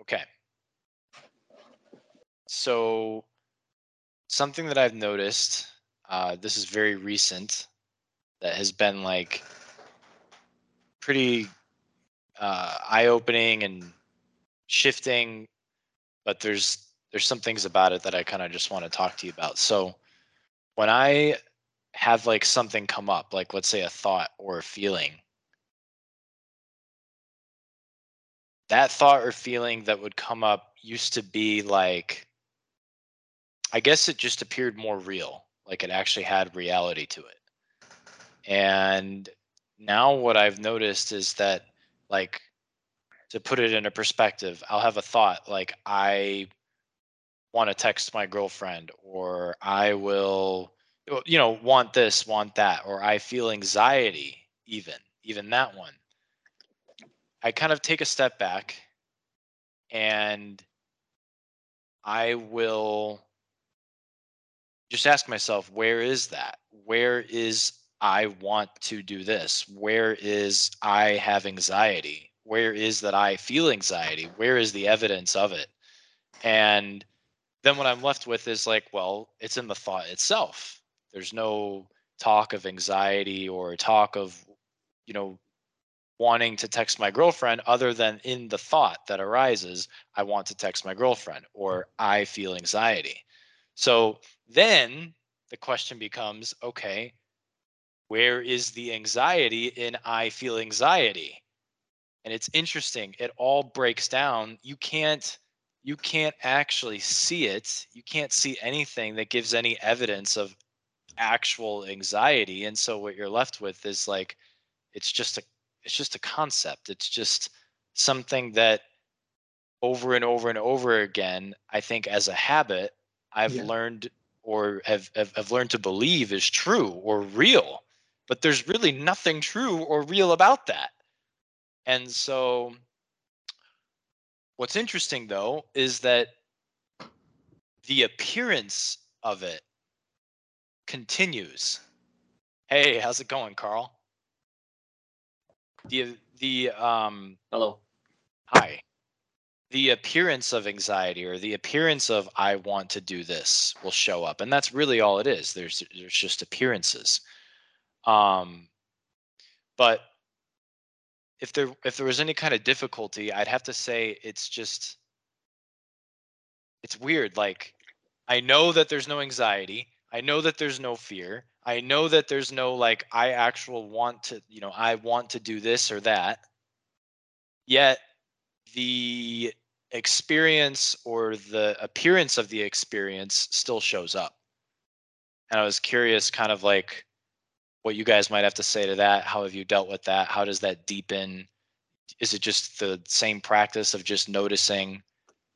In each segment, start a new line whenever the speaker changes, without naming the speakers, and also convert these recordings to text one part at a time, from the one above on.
Okay. So, something that I've noticed, uh, this is very recent, that has been like pretty uh, eye-opening and shifting, but there's there's some things about it that I kind of just want to talk to you about. So, when I have like something come up, like let's say a thought or a feeling, that thought or feeling that would come up used to be like I guess it just appeared more real, like it actually had reality to it. And now what I've noticed is that like to put it in a perspective, I'll have a thought like I want to text my girlfriend or I will you know want this, want that or I feel anxiety even, even that one. I kind of take a step back and I will just ask myself, where is that? Where is I want to do this? Where is I have anxiety? Where is that I feel anxiety? Where is the evidence of it? And then what I'm left with is like, well, it's in the thought itself. There's no talk of anxiety or talk of, you know, wanting to text my girlfriend other than in the thought that arises, I want to text my girlfriend or mm. I feel anxiety. So then the question becomes okay, where is the anxiety in I feel anxiety? And it's interesting, it all breaks down. You can't you can't actually see it. You can't see anything that gives any evidence of actual anxiety. And so what you're left with is like it's just a it's just a concept. It's just something that over and over and over again, I think as a habit, I've yeah. learned or have, have, have learned to believe is true or real. But there's really nothing true or real about that. And so what's interesting though is that the appearance of it continues. Hey, how's it going, Carl? The the um
hello.
Hi the appearance of anxiety or the appearance of I want to do this will show up. And that's really all it is. There's there's just appearances. Um but if there if there was any kind of difficulty, I'd have to say it's just it's weird. Like I know that there's no anxiety. I know that there's no fear. I know that there's no like I actual want to, you know, I want to do this or that. Yet the experience or the appearance of the experience still shows up. And I was curious, kind of like what you guys might have to say to that. How have you dealt with that? How does that deepen? Is it just the same practice of just noticing,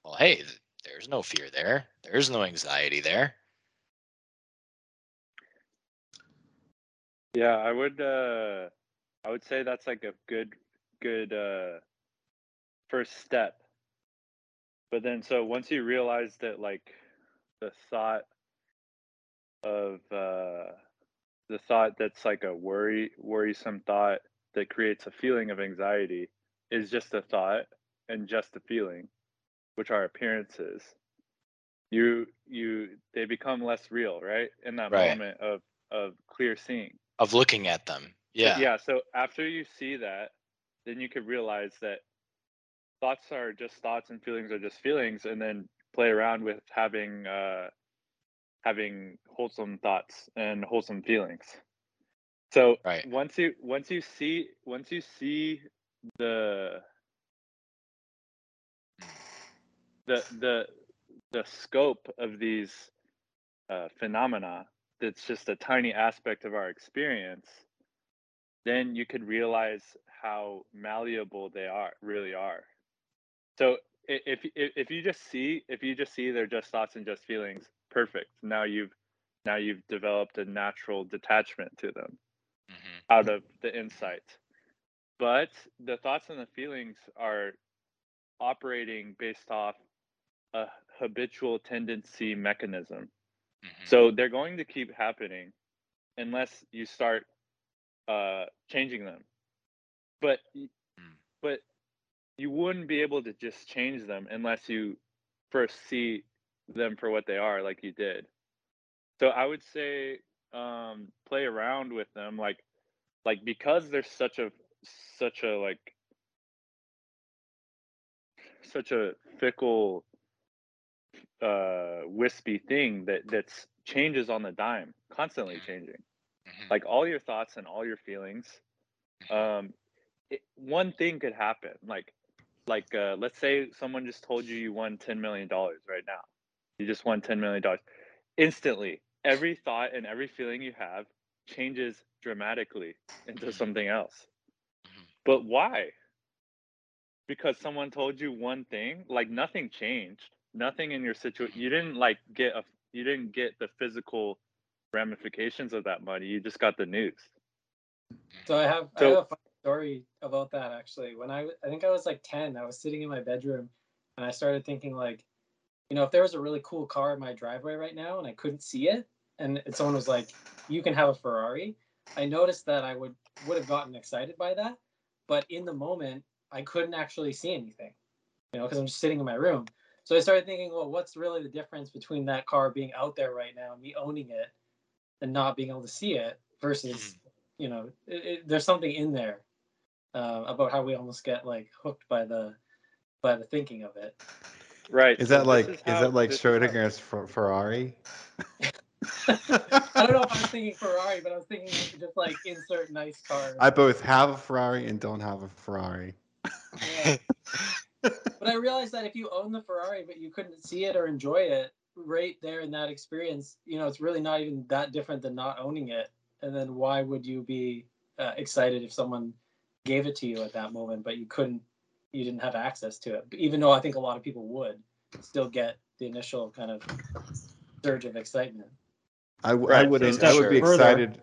well, hey, there's no fear there, there's no anxiety there?
Yeah, I would uh I would say that's like a good good uh first step. But then so once you realize that like the thought of uh the thought that's like a worry worrisome thought that creates a feeling of anxiety is just a thought and just a feeling which are appearances. You you they become less real right? In that right. moment of of clear seeing
of looking at them. Yeah.
yeah so after you see that then you could realize that thoughts are just thoughts and feelings are just feelings and then play around with having uh having wholesome thoughts and wholesome feelings. So right. once you once you see once you see the the the the scope of these uh, phenomena that's just a tiny aspect of our experience then you could realize how malleable they are really are so if, if if you just see if you just see they're just thoughts and just feelings, perfect. Now you've now you've developed a natural detachment to them mm-hmm. out of the insight. But the thoughts and the feelings are operating based off a habitual tendency mechanism. Mm-hmm. So they're going to keep happening unless you start uh, changing them. But mm. but you wouldn't be able to just change them unless you first see them for what they are, like you did. So I would say um, play around with them, like like because there's such a such a like such a fickle uh wispy thing that that's changes on the dime constantly changing.
Mhm.
like all your thoughts and all your feelings um it, one thing could happen like like uh let's say someone just told you you won 10 million dollars right now. You just won 10 million dollars. Instantly every thought and every feeling you have changes dramatically into
Mhm.
something else.
Mhm.
but why? Because someone told you one thing like nothing changed nothing in your situation you didn't like get a you didn't get the physical ramifications of that money you just got the news
So I have I have a funny story about that actually. When I I think I was like ten, I was sitting in my bedroom, and I started thinking like, you know, if there was a really cool car in my driveway right now and I couldn't see it, and someone was like, "You can have a Ferrari," I noticed that I would would have gotten excited by that, but in the moment I couldn't actually see anything, you know, because I'm just sitting in my room. So I started thinking, well, what's really the difference between that car being out there right now and me owning it, and not being able to see it versus you know, it, it, there's something in there uh, about how we almost get like hooked by the by the thinking of it.
right
Is
so
that like is,
how-
that like
this how-
Schrodinger's Ferrari?
I don't know if I was thinking Ferrari, but I was thinking just like insert nice car.
I both have a Ferrari and don't have a Ferrari.
Yeah. But I realized that if you own the Ferrari but you couldn't see it or enjoy it right there in that experience, you know, it's really not even that different than not owning it. And then why would you be uh, excited if someone gave it to you at that moment, but you couldn't, you didn't have access to it? Even though I think a lot of people would still get the initial kind of surge of excitement.
I, w- I
Right, so
wouldn't. I would be
further-
excited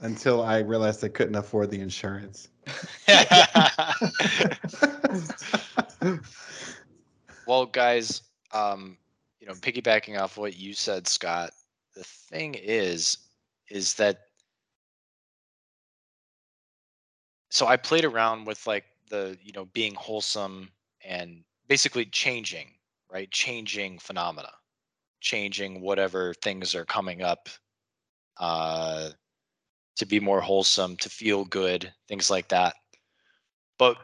until I realized I couldn't afford the insurance.
well, guys, um, you know, piggybacking off what you said, Scott, the thing is, is that so I played around with like the, you know, being wholesome and basically changing, right? Changing phenomena, changing whatever things are coming up uh to be more wholesome, to feel good, things like that. But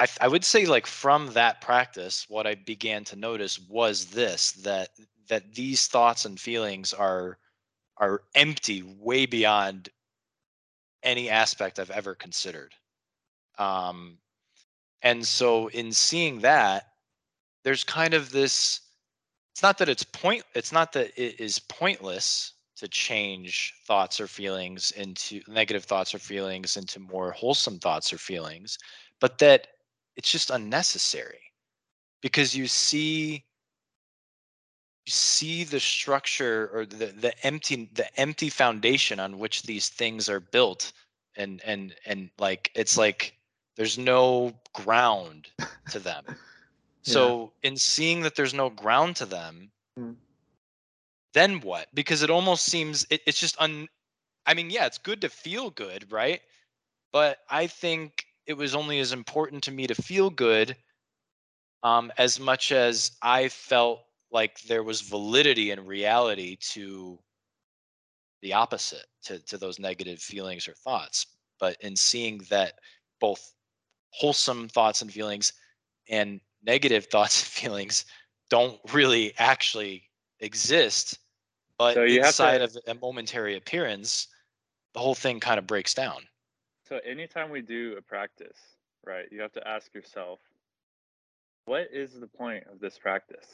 I, I would say like from that practice what i began to notice was this that that these thoughts and feelings are are empty way beyond any aspect i've ever considered. Um and so in seeing that there's kind of this it's not that it's point it's not that it is pointless to change thoughts or feelings into negative thoughts or feelings into more wholesome thoughts or feelings but that it's just unnecessary because you see you see the structure or the the empty the empty foundation on which these things are built. And and and like it's like there's no ground to them. So in seeing that there's no ground to them
Mm.
then what? Because it almost seems it, it's just un i mean yeah it's good to feel good right? But i think it was only as important to me to feel good um, as much as i felt like there was validity and reality to the opposite to, to those negative feelings or thoughts. But in seeing that both wholesome thoughts and feelings and negative thoughts and feelings don't really actually exist but
So have to-
inside of a momentary appearance the whole thing kind of breaks down
So anytime we do a practice, right, you have to ask yourself, what is the point of this practice?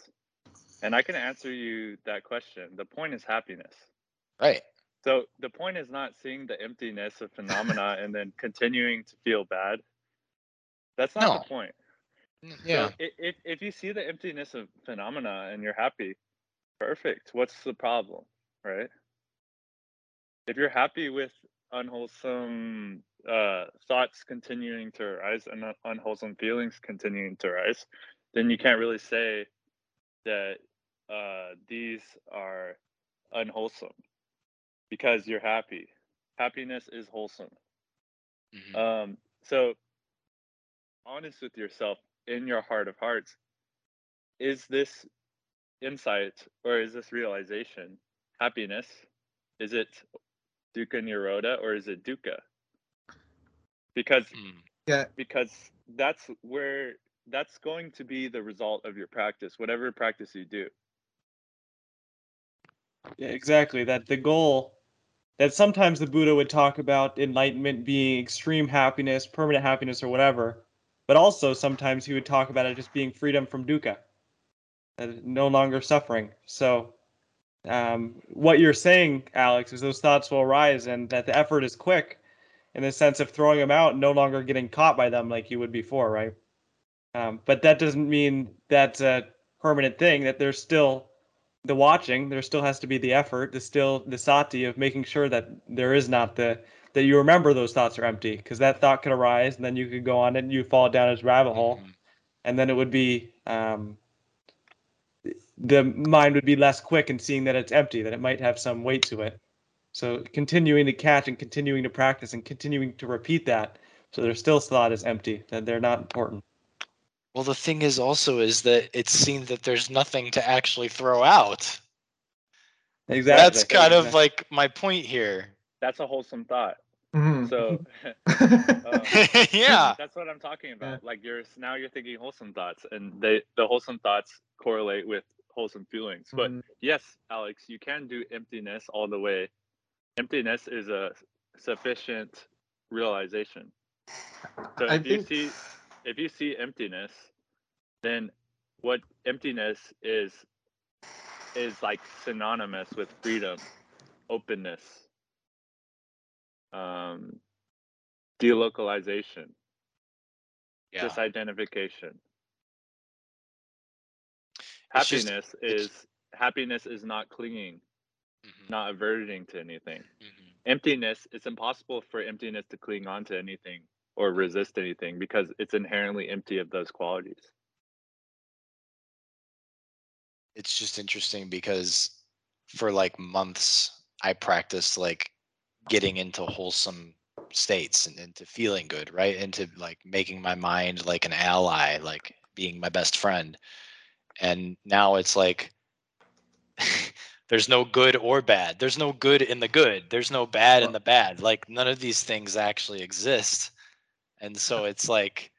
And I can answer you that question. The point is happiness.
right
So the point is not seeing the emptiness of phenomena and then continuing to feel bad. That's not
No.
the point.
yeah
So if if you see the emptiness of phenomena and you're happy, perfect. What's the problem, right? If you're happy with unwholesome uh, thoughts continuing to arise and unwholesome feelings continuing to arise, then you can't really say that uh, these are unwholesome because you're happy. Happiness is wholesome.
Mhm.
Um, so honest with yourself in your heart of hearts, is this insight or is this realization happiness? Is it dukkha nirodha or is it dukkha? Because
Hmm.
Yeah.
because that's where that's going to be the result of your practice, whatever practice you do.
Yeah, exactly. That the goal that sometimes the Buddha would talk about enlightenment being extreme happiness, permanent happiness, or whatever, but also sometimes he would talk about it just being freedom from dukkha, that no longer suffering. So, um, what you're saying, Alex, is those thoughts will arise, and that the effort is quick, in the sense of throwing them out, and no longer getting caught by them like you would before, right? Um, but that doesn't mean that's a permanent thing. That there's still the watching there still has to be the effort the still the sati of making sure that there is not the that you remember those thoughts are empty because that thought could arise and then you could go on and you fall down its rabbit hole
Mhm.
and then it would be um, the mind would be less quick in seeing that it's empty that it might have some weight to it so continuing to catch and continuing to practice and continuing to repeat that so their still thought is empty that they're not important
Well, the thing is also is that it's seen that there's nothing to actually throw out.
exactly
That's kind of like my point here.
That's a wholesome thought.
Mhm.
So uh,
yeah.
that's what I'm talking about. Like you're now you're thinking wholesome thoughts, and they the wholesome thoughts correlate with wholesome feelings. But
Mhm.
yes, Alex, you can do emptiness all the way. Emptiness is a sufficient realization. So
I
if you
think-
see if you see emptiness, then what emptiness is is like synonymous with freedom, openness, um, delocalization,
Yeah.
disidentification.
It's
Happiness
it's-
is happiness is not clinging,
Mhm,
not averting to anything.
mhm.
Emptiness, it's impossible for emptiness to cling on to anything or resist anything because it's inherently empty of those qualities.
It's just interesting because for like months I practiced like getting into wholesome states and into feeling good, right? Into like making my mind like an ally, like being my best friend. And now it's like there's no good or bad. There's no good in the good. There's no bad in the bad. Like none of these things actually exist. And so uh, it's like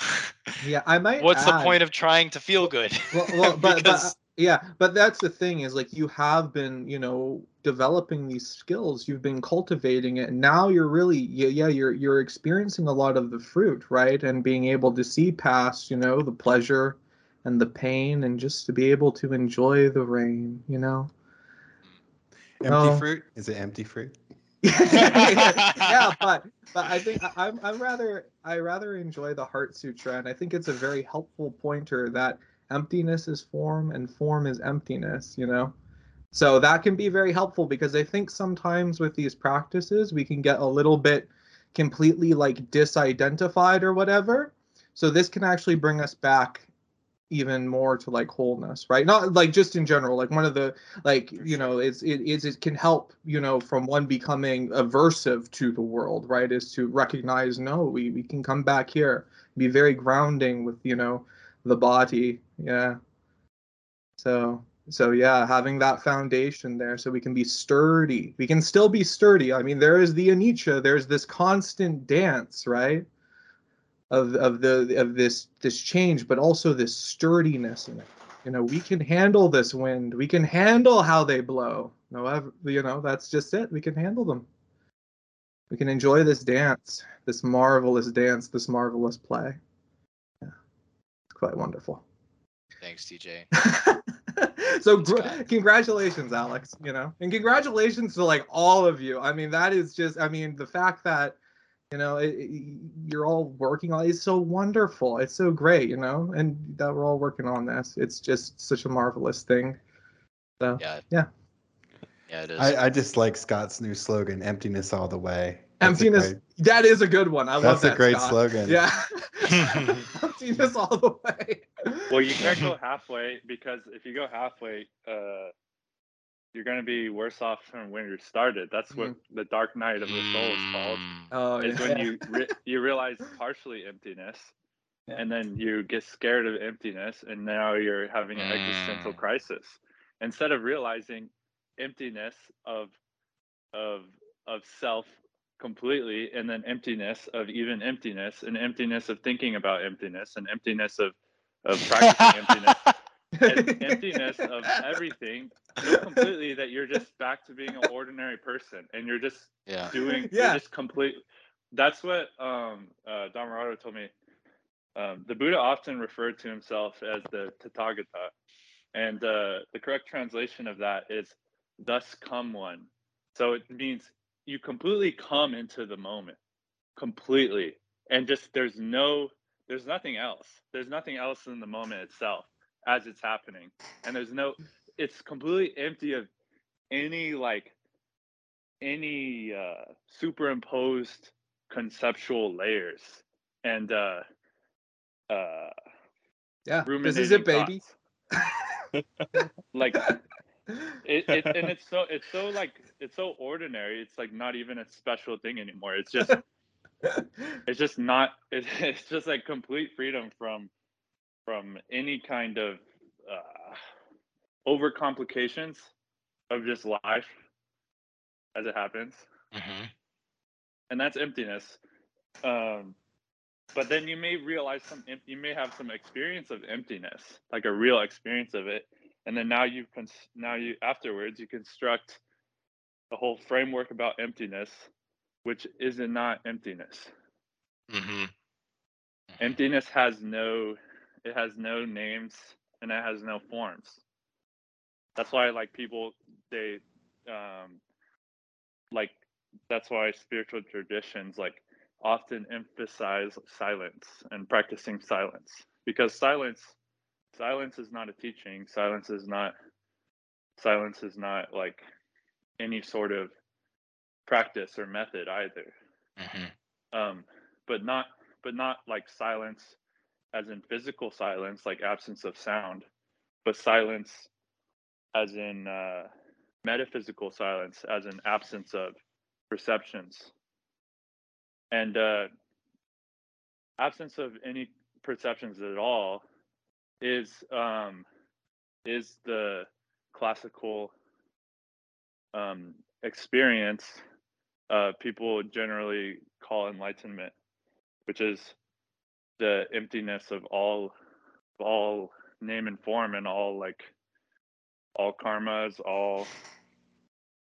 yeah, I might.
what's the point of trying to feel good?
well, well but, but
Because-
yeah but that's the thing is like you have been you know developing these skills you've been cultivating it and now you're really yeah, yeah you're you're experiencing a lot of the fruit right and being able to see past you know the pleasure and the pain and just to be able to enjoy the rain you know
Empty fruit? Is it empty fruit?
yeah, but but I think I- I'm I'm rather I rather enjoy the Heart Sutra, and I think it's a very helpful pointer that emptiness is form and form is emptiness. You know, so that can be very helpful because I think sometimes with these practices we can get a little bit completely like disidentified or whatever. So this can actually bring us back even more to like wholeness right? Not like just in general like one of the like you know it's it is it can help you know from one becoming aversive to the world right? Is to recognize no we we can come back here be very grounding with you know the body. Yeah. So so yeah having that foundation there so we can be sturdy. We can still be sturdy. I mean there is the anicca there's this constant dance right of of the of this this change but also this sturdiness in it. You know we can handle this wind. We can handle how they blow. No you know that's just it. We can handle them. We can enjoy this dance this marvelous dance this marvelous play. Yeah it's quite wonderful.
Thanks, TJ.
so gr- congratulations alex you know and congratulations to like all of you. I mean that is just i mean the fact that you know it, it- you're all working on it's so wonderful it's so great you know and that we're all working on this it's just such a marvelous thing so
Yeah.
Yeah.
Yeah, it is.
I, I just like Scott's new slogan, emptiness all the way. That's
emptiness
great-
that is a good one i love that
That's a
that
great
Scott.
slogan.
yeah emptiness all the way
Well, you can't go halfway because if you go halfway, uh, you're going to be worse off from when you started. That's what the dark night of the soul is called.
Mm.
oh
Is
yeah.
when you re- you realize partially emptiness,
Yeah.
and then you get scared of emptiness and now you're having an existential
Mm.
crisis instead of realizing emptiness of of of self completely and then emptiness of even emptiness and emptiness of thinking about emptiness and emptiness of of practicing emptiness and emptiness of everything so completely that you're just back to being an ordinary person and you're just
yeah.
doing
Yeah.
you're just complete that's what um uh Dhammarato told me um, the buddha often referred to himself as the tathagata. And uh the correct translation of that is thus come one. So it means you completely come into the moment completely. And just there's no there's nothing else. There's nothing else in the moment itself as it's happening. And there's no it's completely empty of any like any uh superimposed conceptual layers. And uh uh
yeah, this is it, baby.
like it, it and it's so it's so like it's so ordinary it's like not even a special thing anymore. It's just it's just not it, it's just like complete freedom from from any kind of uh overcomplications of just life as it happens.
Hmm
and that's emptiness. Um but then you may realize some you may have some experience of emptiness like a real experience of it. And then now you can now you afterwards you construct a whole framework about emptiness which is not emptiness.
Hmm
emptiness has no it has no names and it has no forms. That's why like people they um like that's why spiritual traditions like often emphasize silence and practicing silence because silence silence is not a teaching. Silence is not silence is not like any sort of practice or method either.
Hmm
um but not but not like silence as in physical silence like absence of sound but silence as in uh metaphysical silence as in absence of perceptions. And uh absence of any perceptions at all is um is the classical um experience uh people generally call enlightenment which is the emptiness of all all name and form and all like all karmas all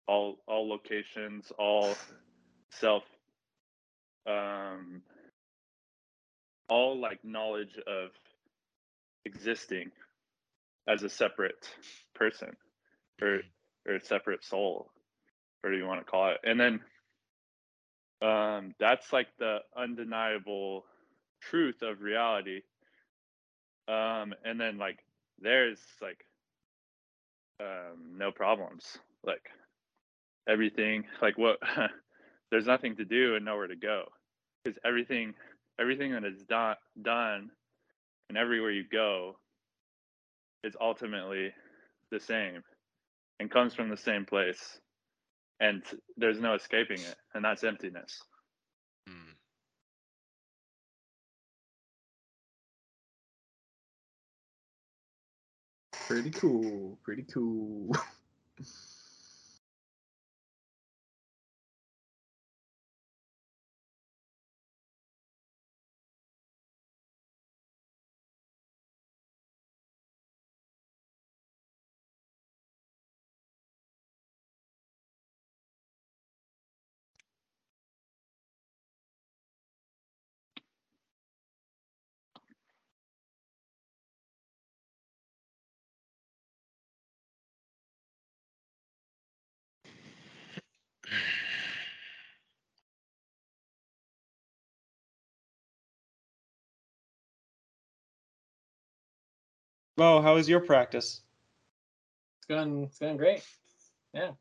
all all locations all self um all like knowledge of existing as a separate person or or a separate soul whatever you want to call it. And then um that's like the undeniable truth of reality. Um and then like there's like um no problems. Like everything like what there's nothing to do and nowhere to go. Because everything everything that is done done and everywhere you go is ultimately the same and comes from the same place. And there's no escaping it and that's emptiness
pretty cool. Pretty cool.
Mo, how was your practice?
It's going it's going great. Yeah.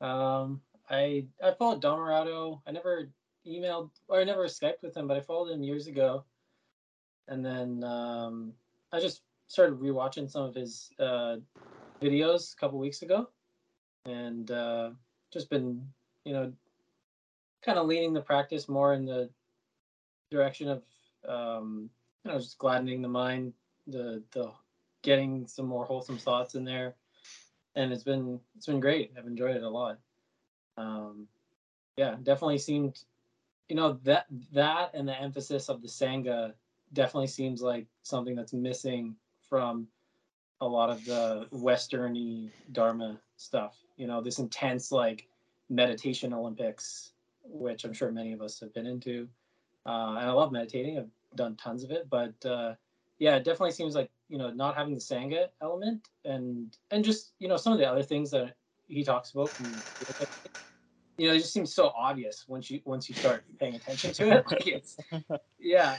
Um I I followed Dhammarato. I never emailed or I never Skyped with him, but I followed him years ago. And then um I just started rewatching some of his uh videos a couple weeks ago. And uh just been, you know, kind of leaning the practice more in the direction of Um, you know, just gladdening the mind, the the getting some more wholesome thoughts in there, and it's been it's been great. I've enjoyed it a lot. Um, yeah, definitely seemed, you know, that that and the emphasis of the sangha definitely seems like something that's missing from a lot of the westerny dharma stuff. You know, this intense like meditation Olympics, which I'm sure many of us have been into. Uh, and I love meditating. I've done tons of it, but uh, yeah, it definitely seems like you know not having the sangha element and and just you know some of the other things that he talks about. You know, it just seems so obvious once you once you start paying attention to it. Like it's yeah.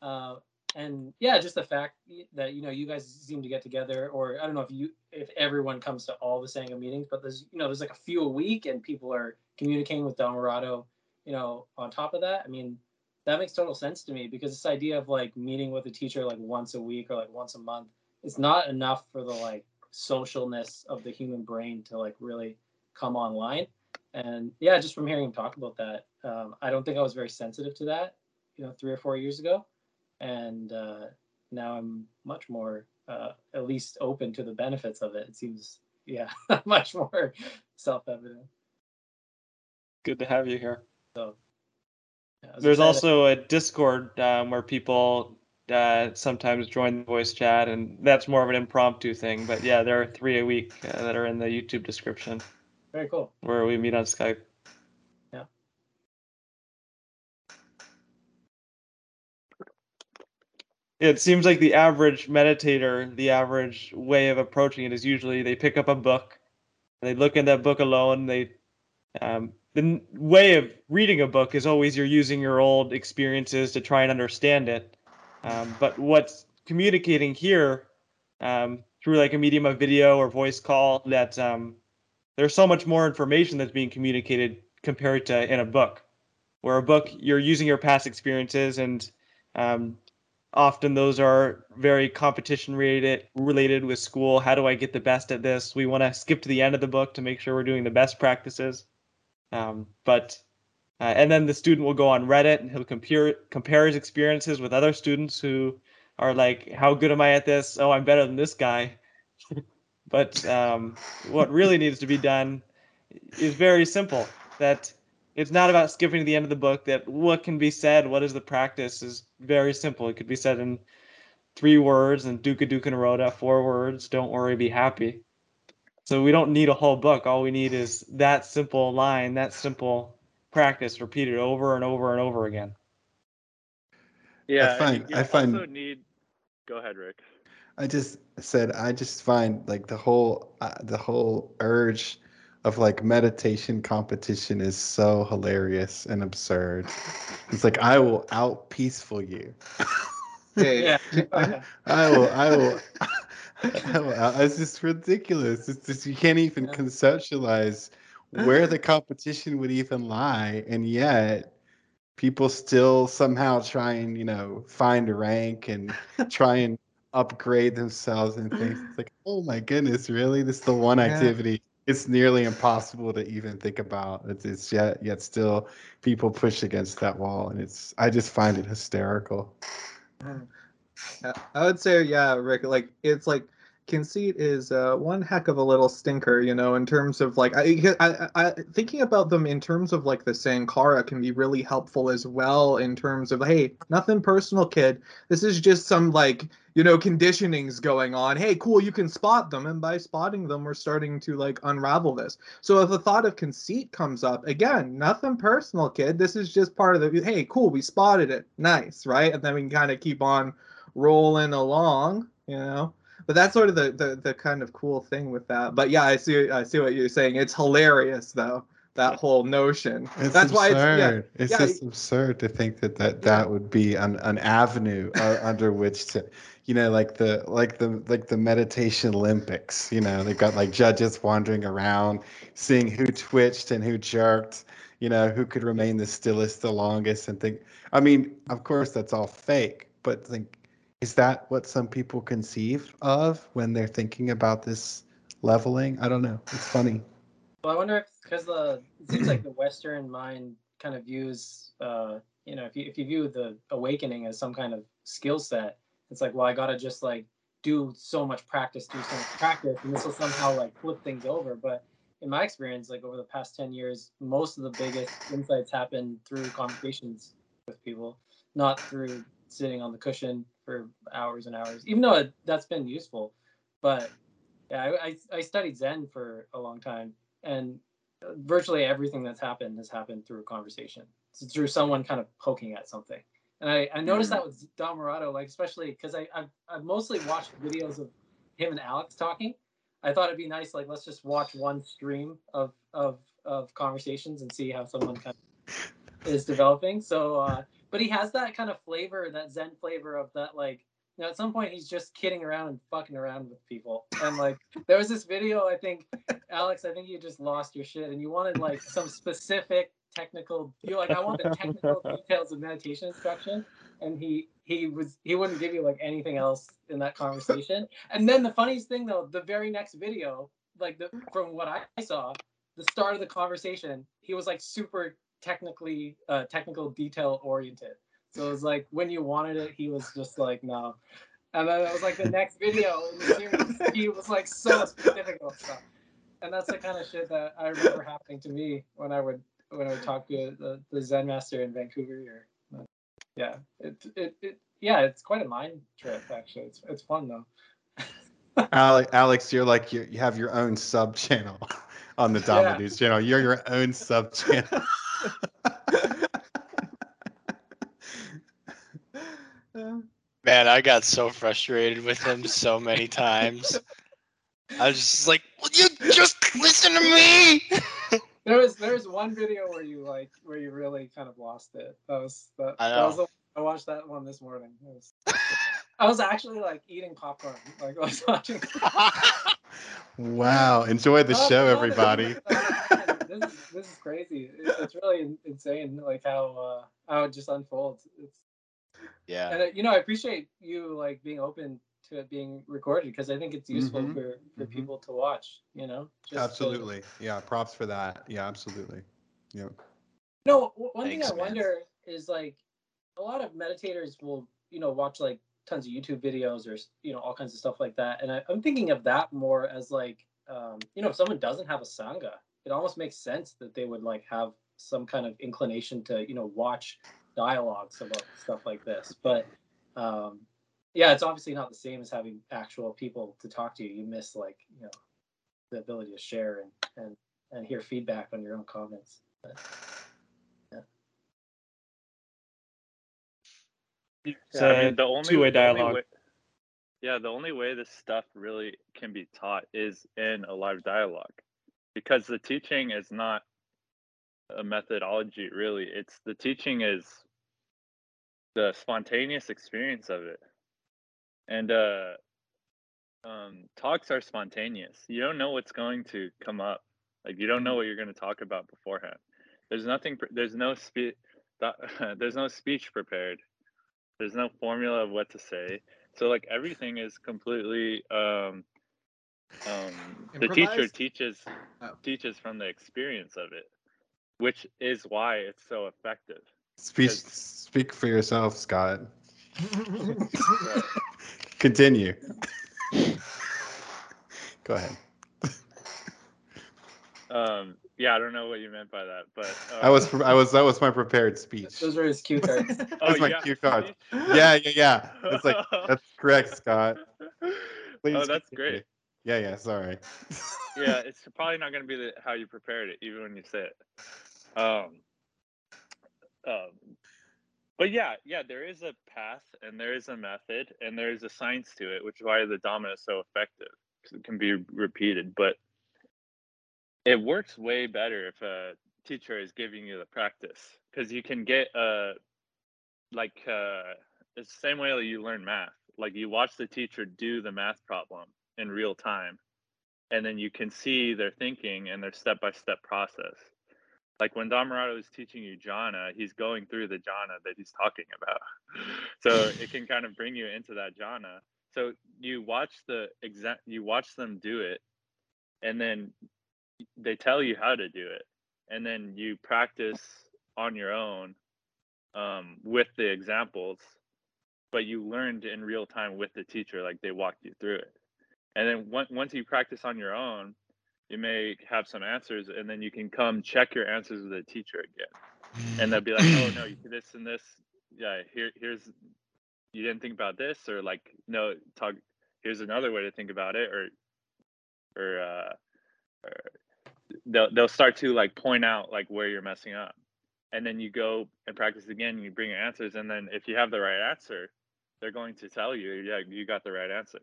Uh, and yeah, just the fact that you know you guys seem to get together, or I don't know if you if everyone comes to all the Sangha meetings, but there's you know there's like a few a week, and people are communicating with Dhammarato, you know, on top of that. I mean, that makes total sense to me because this idea of like meeting with a teacher like once a week or like once a month is not enough for the like socialness of the human brain to like really come online. And yeah, just from hearing him talk about that, um, I don't think I was very sensitive to that, you know, three or four years ago and uh, now I'm much more uh, at least open to the benefits of it. It seems yeah much more self-evident.
Good to have you here.
So
there's also a Discord um, where people uh, sometimes join the voice chat, and that's more of an impromptu thing. But yeah, there are three a week uh, that are in the YouTube description.
Very cool.
Where we meet on Skype. Yeah. It seems like the average meditator, the average way of approaching it is usually they pick up a book, they look in that book alone. They, um, the way of reading a book is always you're using your old experiences to try and understand it. Um, but what's communicating here um, through like a medium of video or voice call that um, there's so much more information that's being communicated compared to in a book, where a book you're using your past experiences and um, often those are very competition related related with school. How do i get the best at this? We want to skip to the end of the book to make sure we're doing the best practices um, but uh, and then the student will go on reddit and he'll compare compare his experiences with other students who are like how good am i at this? Oh i'm better than this guy. But um, what really needs to be done is very simple that it's not about skipping to the end of the book that what can be said what is the practice is very simple. It could be said in three words and dukkha dukkha nirodha four words. Don't worry be happy so we don't need a whole book all we need is that simple line that simple practice repeated over and over and over again
yeah
I find
you
I find
also need go ahead rick
I just said I just find like the whole uh, the whole urge of like meditation competition is so hilarious and absurd. It's like I will out peaceful you.
Hey,
Yeah.
I, I will. I will. I will out- it's just ridiculous. It's just you can't even
Yeah.
conceptualize where the competition would even lie, and yet people still somehow try and you know find a rank and try and upgrade themselves and things. It's like, oh my goodness, really? This is the one
Yeah.
activity. It's nearly impossible to even think about. It's, it's yet yet still people push against that wall, and it's I just find it hysterical.
I would say, yeah, Rick. Like it's like conceit is uh, one heck of a little stinker, you know, in terms of like I, I, I thinking about them in terms of like the Sankhara can be really helpful as well in terms of hey, nothing personal, kid. This is just some like you know conditionings going on. Hey, cool, you can spot them, and by spotting them, we're starting to like unravel this. So if the thought of conceit comes up again, nothing personal, kid. This is just part of the hey, cool, we spotted it, nice, right? And then we can kind of keep on rolling along, you know. But that's sort of the, the the kind of cool thing with that. But yeah, I see I see what you're saying. It's hilarious though that whole notion.
It's
that's why it's yeah.
absurd. It's
yeah,
just absurd to think that that, that would be an, an avenue uh, under which to, you know, like the like the like the meditation Olympics. You know, they've got like judges wandering around, seeing who twitched and who jerked. You know, who could remain the stillest the longest, and think. I mean, of course, that's all fake. But think, is that what some people conceive of when they're thinking about this leveling? I don't know. It's funny.
Well, I wonder if because the it seems like the Western mind kind of views uh, you know if you if you view the awakening as some kind of skill set, it's like well I gotta just like do so much practice, do so much practice, and this will somehow like flip things over. But in my experience, like over the past 10 years, most of the biggest insights happen through conversations with people, not through sitting on the cushion for hours and hours, even though it, that's been useful. But yeah, I, I, studied Zen for a long time, and virtually everything that's happened has happened through a conversation. It's through someone kind of poking at something. And I, I noticed
Mhm.
that with Dhammarato, like especially because I I've, I've mostly watched videos of him and Alex talking. I thought it'd be nice, like let's just watch one stream of of of conversations and see how someone kind of is developing. So, uh, but he has that kind of flavor, that Zen flavor of that, like you know, at some point he's just kidding around and fucking around with people. And like there was this video, I think, Alex, I think you just lost your shit and you wanted like some specific technical you're like, I want the technical details of meditation instruction. And he he was he wouldn't give you like anything else in that conversation. And then the funniest thing though, the very next video, like the from what I saw, the start of the conversation, he was like super technically uh technical detail oriented. So it was like when you wanted it, he was just like no. And then it was like the next video in the series, he was like so specific about stuff. And that's the kind of shit that I remember happening to me when I would when I would talk to the, the Zen master in Vancouver. But yeah, it, it it yeah, it's quite a mind trip actually. It's it's fun though.
Alex, Alex, you're like you, you have your own sub channel on the
Yeah.
Channel. You're your own sub channel.
Man, I got so frustrated with him so many times. I was just like, "Will you just listen to me?"
There was there was one video where you like where you really kind of lost it. That was that,
I
that was the, I watched that one this morning. It was, I was actually like eating popcorn. Like I was watching.
wow. Enjoy the
Oh,
show, everybody.
This is this is crazy. It's really insane, like how uh, how it just unfolds. It's
yeah,
and uh, you know I appreciate you like being open to it being recorded because I think it's useful
Mhm,
for for
mhm.
people to watch. You know, Just to-
Absolutely. Yeah. Props for that. Yeah. Absolutely. Yeah.
No, w- one thing I
man.
wonder is like a lot of meditators will, you know, watch like tons of YouTube videos or you know all kinds of stuff like that, and I, I'm thinking of that more as like, um, you know, if someone doesn't have a sangha, it almost makes sense that they would like have some kind of inclination to, you know, watch dialogues about stuff like this. But um, yeah, it's obviously not the same as having actual people to talk to you. You miss like, you know, the ability to share and and and hear feedback on your own comments. But,
It's
Yeah, I
a
mean, the only
two-way
the only
dialogue.
way- yeah, the only way this stuff really can be taught is in a live dialogue, because the teaching is not a methodology. Really, it's the teaching is the spontaneous experience of it, and uh, um, talks are spontaneous. You don't know what's going to come up. Like you don't know what you're going to talk about beforehand. There's nothing. There's no speech. There's no speech prepared. There's no formula of what to say. So like everything is completely. Um, um, the teacher teaches
Oh.
teaches from the experience of it, which is why it's so effective.
Speak, speak for yourself, Scott. Continue. Go ahead.
Um, yeah, I don't know what you meant by that, but uh,
I was, I was, that was my prepared speech.
Those are his cue cards.
That's
oh,
my
yeah,
cue card.
speech?
Yeah, yeah, yeah. It's like that's correct, Scott. Please
oh, that's
continue.
great.
Yeah, yeah. Sorry.
yeah, it's probably not going to be the, how you prepared it, even when you say it. Um, um, but yeah, yeah, there is a path and there is a method and there is a science to it, which is why the Dhamma is so effective it can be repeated. But it works way better if a teacher is giving you the practice because you can get uh like uh it's the same way that you learn math. Like you watch the teacher do the math problem in real time and then you can see their thinking and their step-by-step process. Like when Don Dhammarato is teaching you jhana, he's going through the jhana that he's talking about. So it can kind of bring you into that jhana. So you watch the exact, you watch them do it, and then they tell you how to do it, and then you practice on your own um, with the examples, but you learned in real time with the teacher, like they walked you through it. And then once once you practice on your own, you may have some answers, and then you can come check your answers with the teacher again, and they'll be like, "Oh no, you did this and this. Yeah, here here's you didn't think about this, or like no, talk. Here's another way to think about it, or or, uh, or they'll they'll start to like point out like where you're messing up and then you go and practice again and you bring your answers and then if you have the right answer they're going to tell you yeah you got the right answer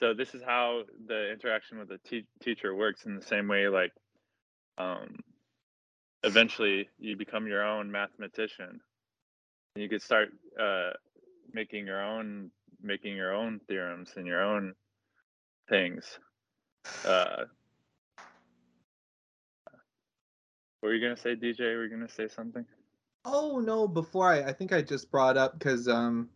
so this is how the interaction with the te- teacher works in the same way like um, eventually you become your own mathematician. And you could start uh, making your own making your own theorems and your own things. Uh, what were you gonna say dj were you gonna say something?
Oh no! Before I, I think I just brought up because um,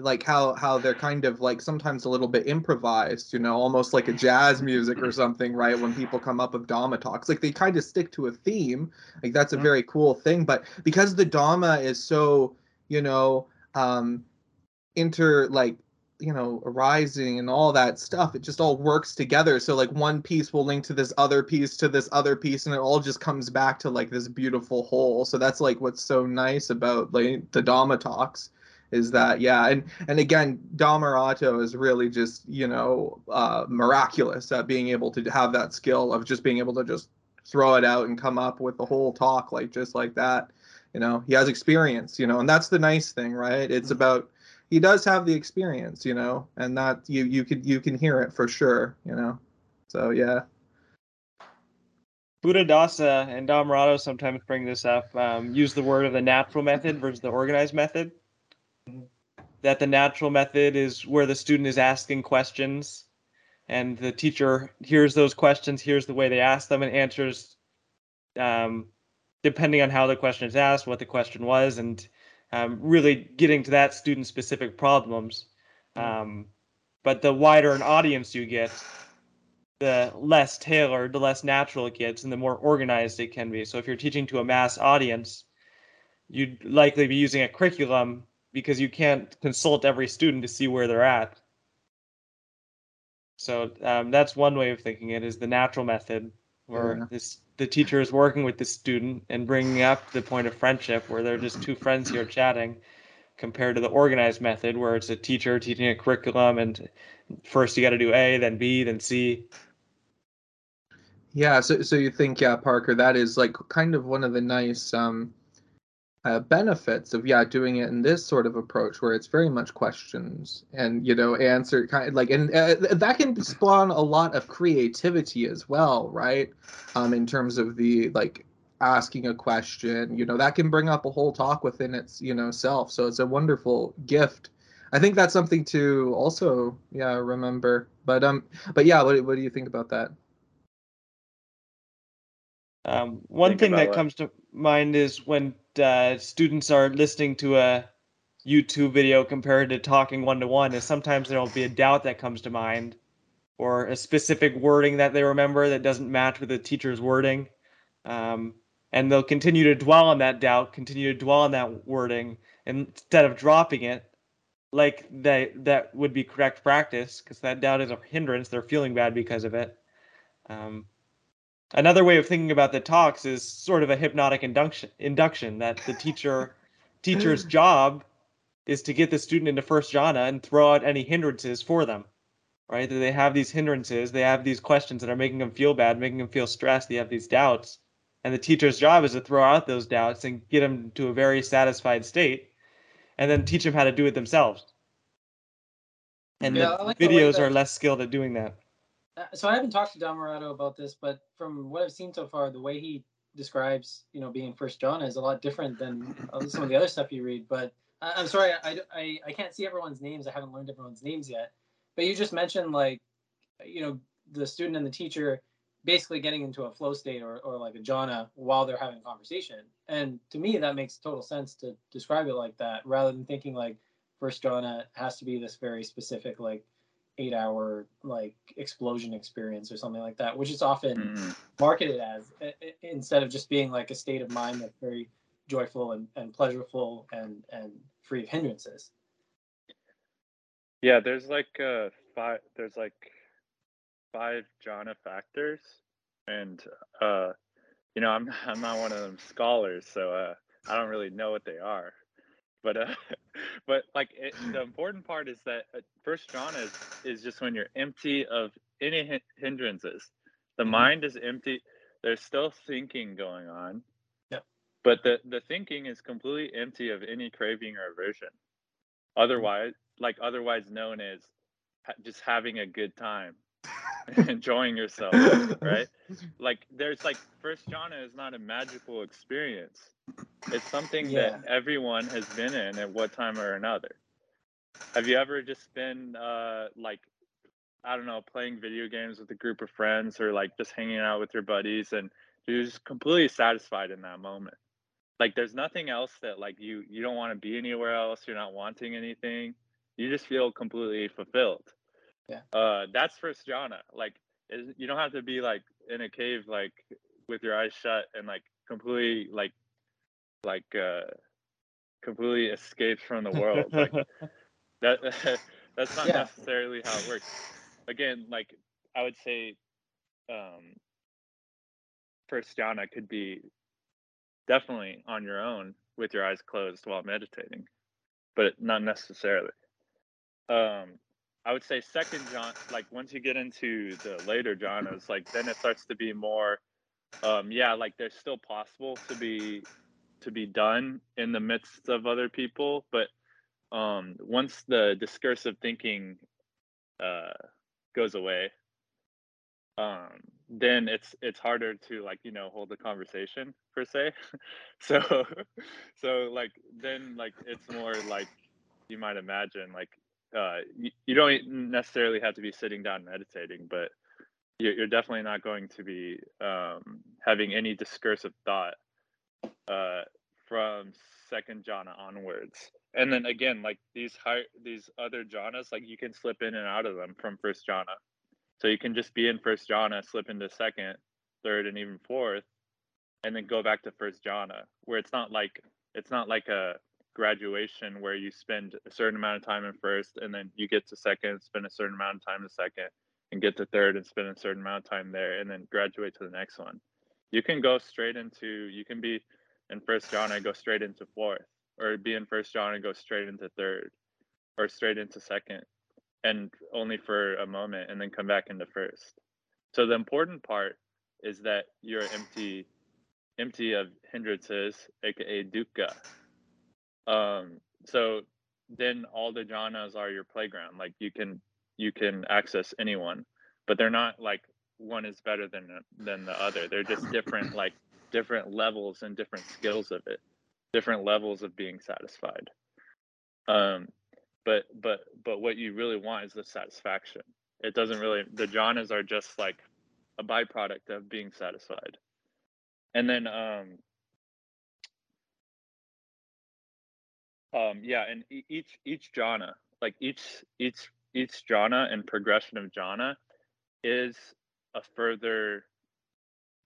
like how how they're kind of like sometimes a little bit improvised, you know, almost like a jazz music or something, right? When people come up with Dhamma talks, like they kind of stick to a theme. Like that's a
Mhm.
very cool thing. But because the Dhamma is so, you know, um, inter like you know arising and all that stuff it just all works together so like one piece will link to this other piece to this other piece and it all just comes back to like this beautiful whole so that's like what's so nice about like the dhamma talks is that yeah and and again Dhammarato is really just you know uh miraculous at being able to have that skill of just being able to just throw it out and come up with the whole talk like just like that you know he has experience you know and that's the nice thing right it's about he does have the experience you know and that you you can you can hear it for sure you know so yeah
Buddhadasa and Dhammarato sometimes bring this up. Um, use the word of the natural method versus the organized method. That the natural method is where the student is asking questions, and the teacher hears those questions, hears the way they ask them, and answers um, depending on how the question is asked, what the question was, and um, really getting to that student specific problems. Um, but the wider an audience you get, the less tailored, the less natural it gets, and the more organized it can be. So if you're teaching to a mass audience, you'd likely be using a curriculum because you can't consult every student to see where they're at. So um, that's one way of thinking it is the natural method, where
Yeah.
this the teacher is working with the student and bringing up the point of friendship, where they're just two friends here chatting, compared to the organized method, where it's a teacher teaching a curriculum and first you got to do A, then B, then C.
yeah so so you think yeah parker that is like kind of one of the nice um uh, benefits of yeah doing it in this sort of approach where it's very much questions and you know answer kind of like and uh, that can spawn a lot of creativity as well right? Um in terms of the like asking a question you know that can bring up a whole talk within its you know self. So it's a wonderful gift. I think that's something to also yeah remember. But um but yeah what, what do you think about that?
Um, one
Think
thing that
what?
comes to mind is when uh, students are listening to a YouTube video compared to talking one to one, is sometimes there will be a doubt that comes to mind, or a specific wording that they remember that doesn't match with the teacher's wording, um, and they'll continue to dwell on that doubt, continue to dwell on that wording, instead of dropping it, like that that would be correct practice, because that doubt is a hindrance. They're feeling bad because of it. Um, another way of thinking about the talks is sort of a hypnotic induction induction that the teacher teacher's job is to get the student into first jhana and throw out any hindrances for them right? That they have these hindrances they have these questions that are making them feel bad making them feel stressed they have these doubts. And the teacher's job is to throw out those doubts and get them to a very satisfied state and then teach them how to do it themselves. And
Yeah,
the
I like the
videos
that-
are less skilled at doing that
so I haven't talked to Dhammarato about this, but from what I've seen so far, the way he describes, you know, being first jhana is a lot different than uh, some of the other stuff you read. But I'm sorry, I, I, I can't see everyone's names. I haven't learned everyone's names yet. But you just mentioned like, you know, the student and the teacher basically getting into a flow state or, or like a jhana while they're having a conversation. And to me, that makes total sense to describe it like that rather than thinking like first jhana has to be this very specific, like eight hour like explosion experience or something like that, which is often
Mhm.
marketed as instead of just being like a state of mind that's very joyful and, and pleasureful and and free of hindrances.
Yeah, there's like uh five there's like five jhana factors and uh you know, I'm I'm not one of them scholars, so uh I don't really know what they are. But uh but like it, the important part is that uh, first jhana is is just when you're empty of any hin- hindrances. The
Mhm.
mind is empty. There's still thinking going on.
yeah
But the the thinking is completely empty of any craving or aversion. Otherwise, like otherwise known as just having a good time, enjoying yourself, right? Like there's like first jhana is not a magical experience. It's something
Yeah.
that everyone has been in at one time or another. Have you ever just been uh like I don't know, playing video games with a group of friends or like just hanging out with your buddies and you're just completely satisfied in that moment. Like there's nothing else that like you you don't want to be anywhere else, you're not wanting anything. You just feel completely fulfilled.
Yeah.
Uh that's first jhana. Like is you don't have to be like in a cave like with your eyes shut and like completely like like uh completely escaped from the world. Like that that's not
Yeah.
necessarily how it works again like i would say um first jhana could be definitely on your own with your eyes closed while meditating but not necessarily um i would say second jhana like once you get into the later jhanas like then it starts to be more um yeah like there's still possible to be to be done in the midst of other people but um once the discursive thinking uh goes away um then it's it's harder to like you know hold a conversation per se. So so like then like it's more like you might imagine like uh you, you don't necessarily have to be sitting down meditating but you're, you're definitely not going to be um having any discursive thought uh from second jhana onwards. And then again like these high these other jhanas like you can slip in and out of them from first jhana. So you can just be in first jhana slip into second third and even fourth and then go back to first jhana where it's not like it's not like a graduation where you spend a certain amount of time in first and then you get to second spend a certain amount of time in second and get to third and spend a certain amount of time there and then graduate to the next one. You can go straight into you can be in first jhana and go straight into fourth or be in first jhana and go straight into third or straight into second and only for a moment and then come back into first. So the important part is that you're empty empty of hindrances aka dukkha um so then all the jhanas are your playground like you can you can access anyone but they're not like one is better than than the other. They're just different like different levels and different skills of it different levels of being satisfied. Um but but but what you really want is the satisfaction. It doesn't really the jhanas are just like a byproduct of being satisfied. And then um um yeah and each each jhana like each each each jhana and progression of jhana is a further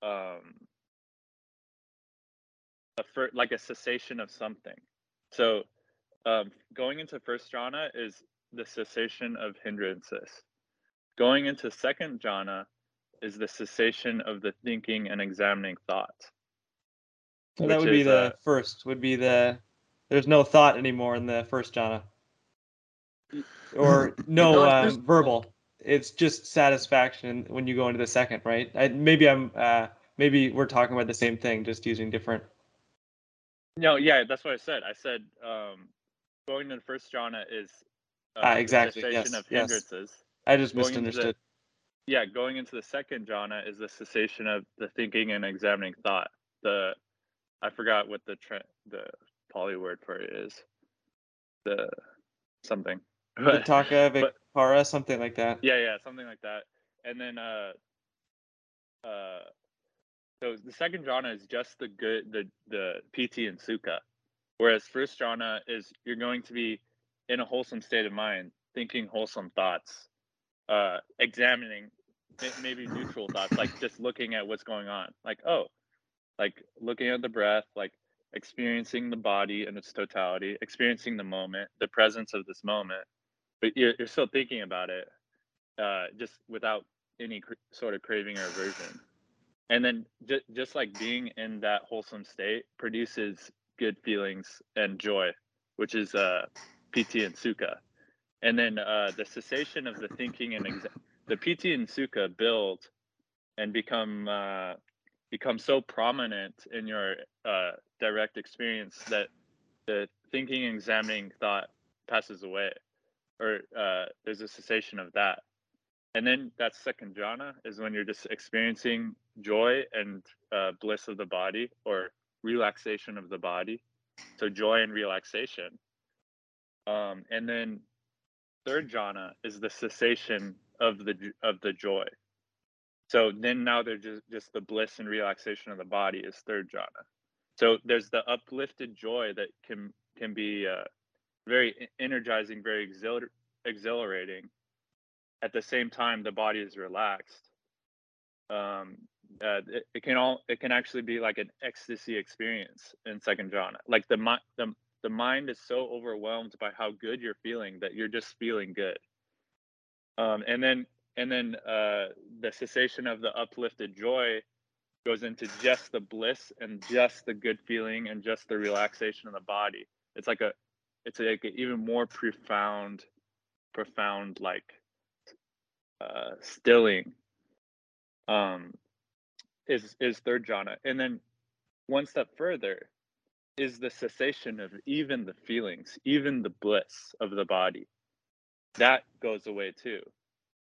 um a fur, like a cessation of something so um going into first jhana is the cessation of hindrances going into second jhana is the cessation of the thinking and examining thoughts
So that would be the
uh,
first. Would be the there's no thought anymore in the first jhana, or no
No,
um, verbal. It's just satisfaction when you go into the second, right? I, maybe I'm uh, maybe we're talking about the same thing, just using different.
No, yeah, that's what I said. I said um, going to the first jhana is uh,
Ah,
the
exactly,
cessation
yes,
of
yes. I just
Going into the-
misunderstood.
Yeah, going into the second jhana is the cessation of the thinking and examining thought. The I forgot what the tre- the Pali word for it is. The something. But- Vitakka,
Vikara, something like that.
yeah, yeah, something like that. And then uh uh so the second jhana is just the good the the piti and Sukha. Whereas first jhana is you're going to be in a wholesome state of mind, thinking wholesome thoughts, uh examining maybe neutral thoughts, like just looking at what's going on. Like, oh, like looking at the breath, like experiencing the body in its totality, experiencing the moment, the presence of this moment, but you're, you're still thinking about it, uh, just without any cr- sort of craving or aversion. And then just just like being in that wholesome state produces good feelings and joy, which is uh, piti and sukha. And then uh, the cessation of the thinking and exa- the piti and sukha build and become uh, become so prominent in your uh, direct experience that the thinking examining thought passes away, or uh, there's a cessation of that. And then that second jhana is when you're just experiencing joy and uh, bliss of the body or relaxation of the body. So joy and relaxation. Um, and then third jhana is the cessation of the of the joy. So then now there's just, just the bliss and relaxation of the body is third jhana. So there's the uplifted joy that can can be uh, very energizing, very exhilar- exhilarating. At the same time, the body is relaxed. Um, uh, it, it can all it can actually be like an ecstasy experience in second jhana. Like the mind the the mind is so overwhelmed by how good you're feeling that you're just feeling good. Um, and then and then uh, the cessation of the uplifted joy goes into just the bliss and just the good feeling and just the relaxation of the body. It's like a it's like an even more profound profound like uh, stilling um, is is third jhana, and then one step further is the cessation of even the feelings, even the bliss of the body. That goes away too.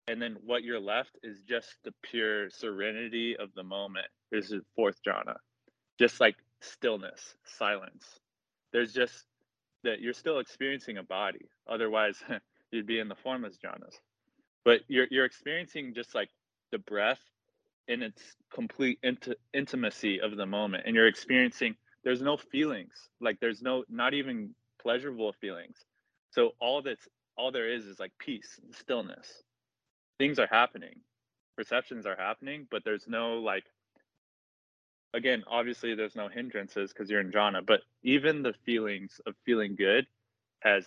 And then what you're left is just the pure serenity of the moment. This is fourth jhana. Just like stillness, silence. There's just that you're still experiencing a body. Otherwise, you'd be in the formless jhanas. But you're you're experiencing just like the breath in its complete int- intimacy of the moment and you're experiencing there's no feelings like there's no not even pleasurable feelings so all that's all there is is like peace and stillness things are happening. Perceptions are happening but there's no like again obviously there's no hindrances because you're in jhana but even the feelings of feeling good has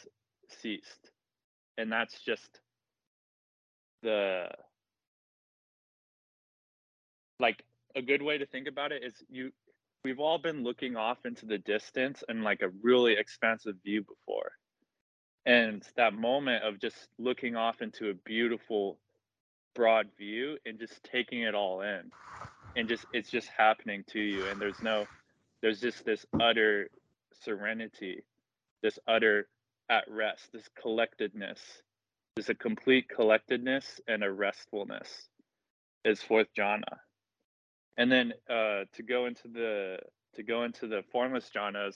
ceased. And that's just the like a good way to think about it is you we've all been looking off into the distance and like a really expansive view before. And that moment of just looking off into a beautiful broad view and just taking it all in and just it's just happening to you and there's no there's just this utter serenity this utter at rest this collectedness there's a complete collectedness and a restfulness is fourth jhana. And then uh, to go into the to go into the formless jhanas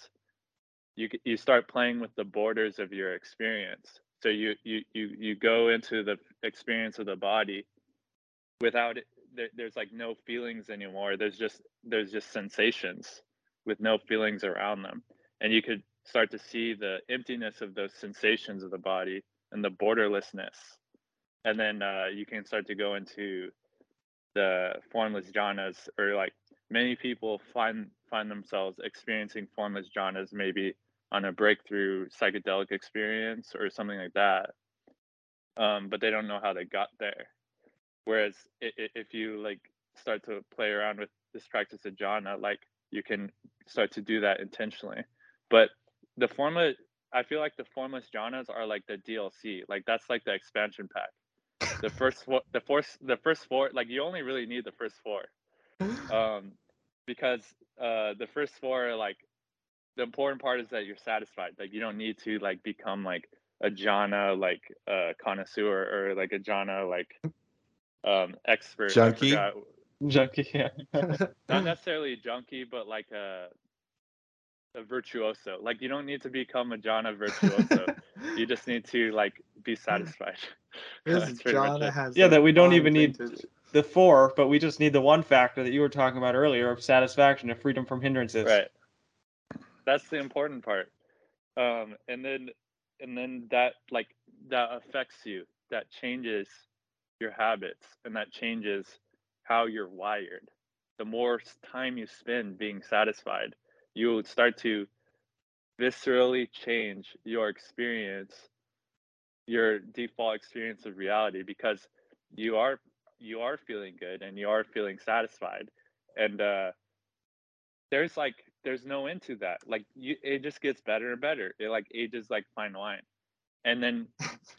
you you start playing with the borders of your experience so you you you you go into the experience of the body without it there, there's like no feelings anymore. There's just there's just sensations with no feelings around them. And you could start to see the emptiness of those sensations of the body and the borderlessness. And then uh, you can start to go into the formless jhanas or like many people find find themselves experiencing formless jhanas maybe on a breakthrough psychedelic experience or something like that um, but they don't know how they got there. Whereas if you like start to play around with this practice of jhana like you can start to do that intentionally. But the formula i feel like the formless jhanas are like the dlc like that's like the expansion pack. The first four, the first the first four like you only really need the first four. Um because uh the first four like the important part is that you're satisfied like you don't need to like become like a jhana like uh connoisseur or like a jhana like um expert
Junkie?
Junkie, yeah.
not necessarily a junkie but like a a virtuoso like you don't need to become a jhana virtuoso you just need to like be satisfied
This
That's pretty much
jhana has
Yeah, that we don't even need
vintage.
the four, but we just need the one factor that you were talking about earlier of satisfaction and freedom from hindrances.
right that's the important part um and then and then that like that affects you that changes your habits and that changes how you're wired the more time you spend being satisfied you will start to viscerally change your experience, your default experience of reality because you are you are feeling good and you are feeling satisfied. And uh there's like there's no end to that. Like you it just gets better and better. It like ages like fine wine. And then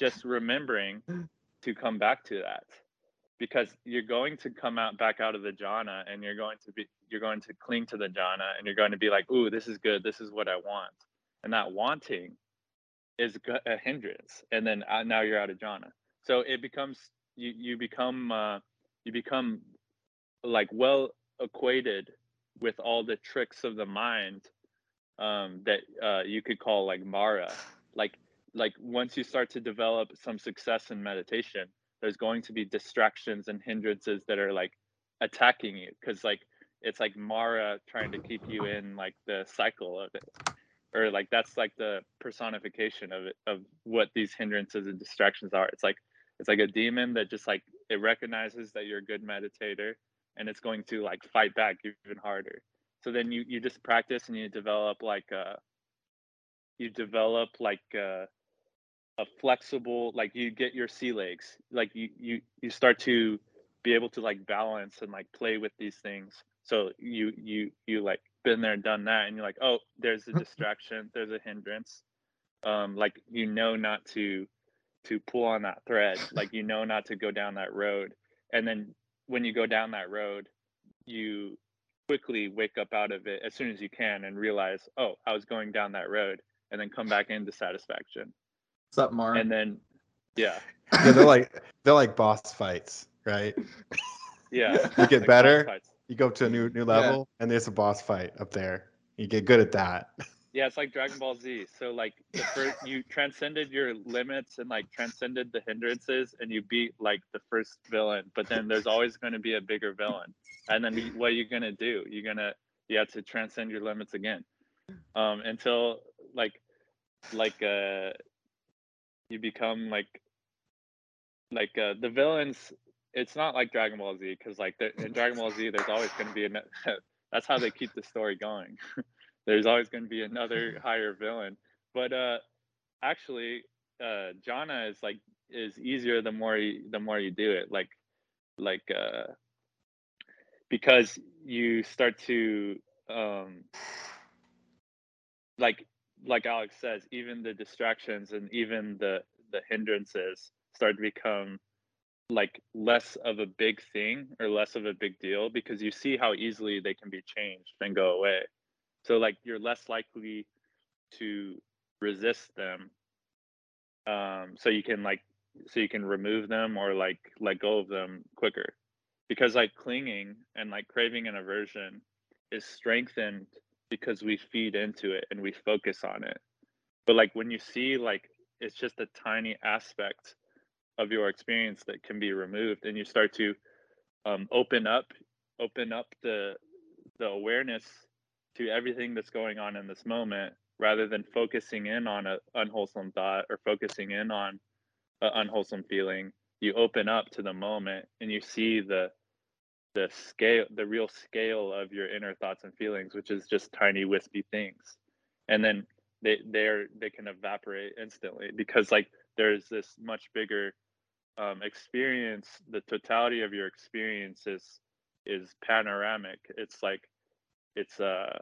just remembering to come back to that because you're going to come out back out of the jhana and you're going to be you're going to cling to the jhana and you're going to be like ooh this is good this is what i want and that wanting is a hindrance and then uh, now you're out of jhana so it becomes you you become uh, you become like well equated with all the tricks of the mind um, that uh, you could call like mara. Like like once you start to develop some success in meditation there's going to be distractions and hindrances that are like attacking you because like it's like mara trying to keep you in like the cycle of it. Or like that's like the personification of it of what these hindrances and distractions are. It's like it's like a demon that just like it recognizes that you're a good meditator and it's going to like fight back even harder. So then you you just practice and you develop like uh you develop like uh a flexible like you get your sea legs. Like you you you start to be able to like balance and like play with these things. So you you you like been there and done that and you're like oh there's a distraction. There's a hindrance. Um like you know not to to pull on that thread. Like you know not to go down that road. And then when you go down that road you quickly wake up out of it as soon as you can and realize oh i was going down that road and then come back into satisfaction
What's up, Mar?
and then yeah
Yeah, they're like they're like boss fights, right?
yeah
You get
like
better. You go up to a new new level, and there's a boss fight up there. You get good at that.
yeah it's like dragon ball z. So like the first you transcended your limits and like transcended the hindrances and you beat like the first villain but then there's always going to be a bigger villain. And then what are you going to do? You're going to you have to transcend your limits again. Um until like like uh you become like like uh the villains it's not like dragon ball z because like in dragon ball z there's always going to be a that's how they keep the story going there's always going to be another higher villain. But uh actually uh jhana is like is easier the more you the more you do it. Like like uh because you start to um like like alex says even the distractions and even the the hindrances start to become like less of a big thing or less of a big deal because you see how easily they can be changed and go away so like you're less likely to resist them. Um so you can like so you can remove them or like let go of them quicker. Because like clinging and like craving and aversion is strengthened because we feed into it and we focus on it. But like when you see like it's just a tiny aspect of your experience that can be removed and you start to um, open up open up the the awareness to everything that's going on in this moment rather than focusing in on an unwholesome thought or focusing in on an unwholesome feeling you open up to the moment and you see the the scale the real scale of your inner thoughts and feelings which is just tiny wispy things. And then they they're they can evaporate instantly because like there's this much bigger um, experience. The totality of your experience is is panoramic. It's like it's uh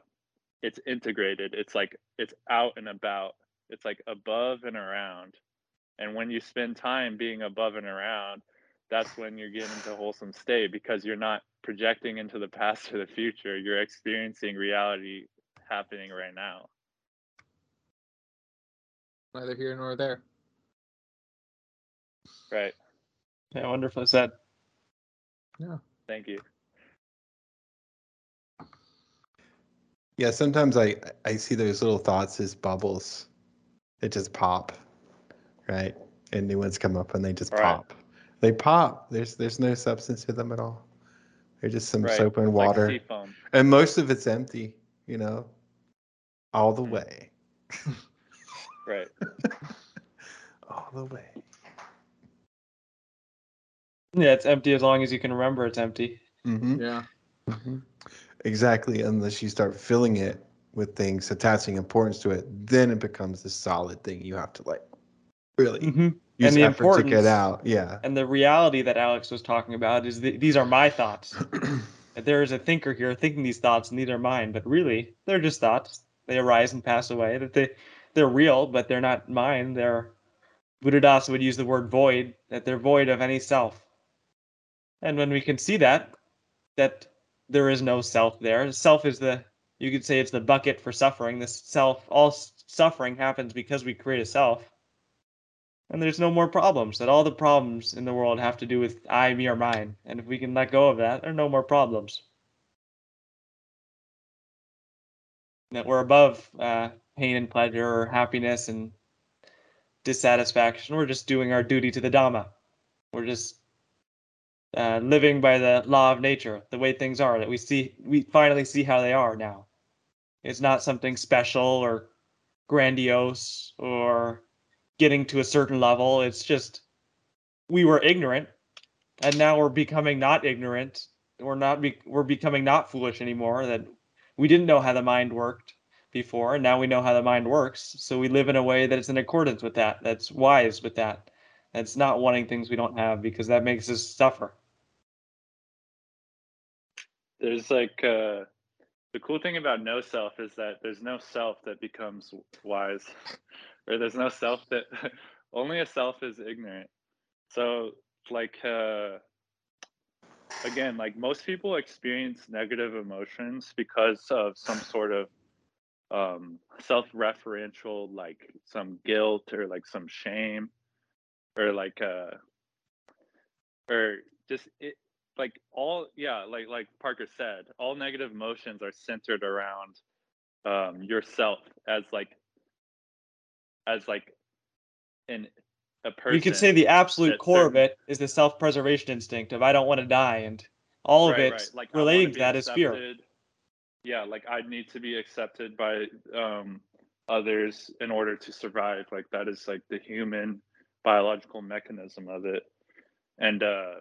it's integrated. It's like it's out and about. It's like above and around. And when you spend time being above and around that's when you're getting into wholesome state because you're not projecting into the past or the future. You're experiencing reality happening right now.
Neither here nor there.
right.
Yeah, wonderfully said. Yeah.
Thank you
Yeah, sometimes I I see those little thoughts as bubbles that just pop, right? And new ones come up and they just
Right.
pop. They pop. There's there's no substance to them at all. They're just some
right
soap and
It's like
water,
sea foam
and most of it's empty. You know, all the
Mm.
way,
right
all the way.
Yeah, it's empty as long as you can remember it's empty.
Mm-hmm.
Yeah.
hmm Exactly, unless you start filling it with things, attaching importance to it, then it becomes this solid thing you have to like really
Mhm.
use
the
effort to get out. Yeah.
And the reality that Alex was talking about is that these are my thoughts. there is a thinker here thinking these thoughts and these are mine, but really they're just thoughts. They arise and pass away. That they they're real, but they're not mine. They're Buddhadasa would use the word void, that they're void of any self. And when we can see that, that there is no self there. Self is the you could say it's the bucket for suffering. This self, all suffering happens because we create a self. And there's no more problems. That all the problems in the world have to do with I, me, or mine. And if we can let go of that, there are no more problems. That we're above uh, pain and pleasure or happiness and dissatisfaction. We're just doing our duty to the Dhamma. We're just uh, living by the law of nature, the way things are. That we see, we finally see how they are now. It's not something special or grandiose or getting to a certain level. It's just we were ignorant, and now we're becoming not ignorant. We're not be- we're becoming not foolish anymore. That we didn't know how the mind worked before, and now we know how the mind works. So we live in a way that is in accordance with that. That's wise with that. That's not wanting things we don't have because that makes us suffer.
There's like uh, the cool thing about no self is that there's no self that becomes wise, or there's no self that only a self is ignorant. So like uh, again, like most people experience negative emotions because of some sort of um, self-referential, like some guilt or like some shame, or like uh, or just it like all yeah like like parker said all negative emotions are centered around um yourself as like as like in a person
you could say the absolute core of it is the self-preservation instinct of I don't want to die, and all of it
right. Like,
relating to that is fear.
yeah like i need to be accepted by um others in order to survive like that is like the human biological mechanism of it and uh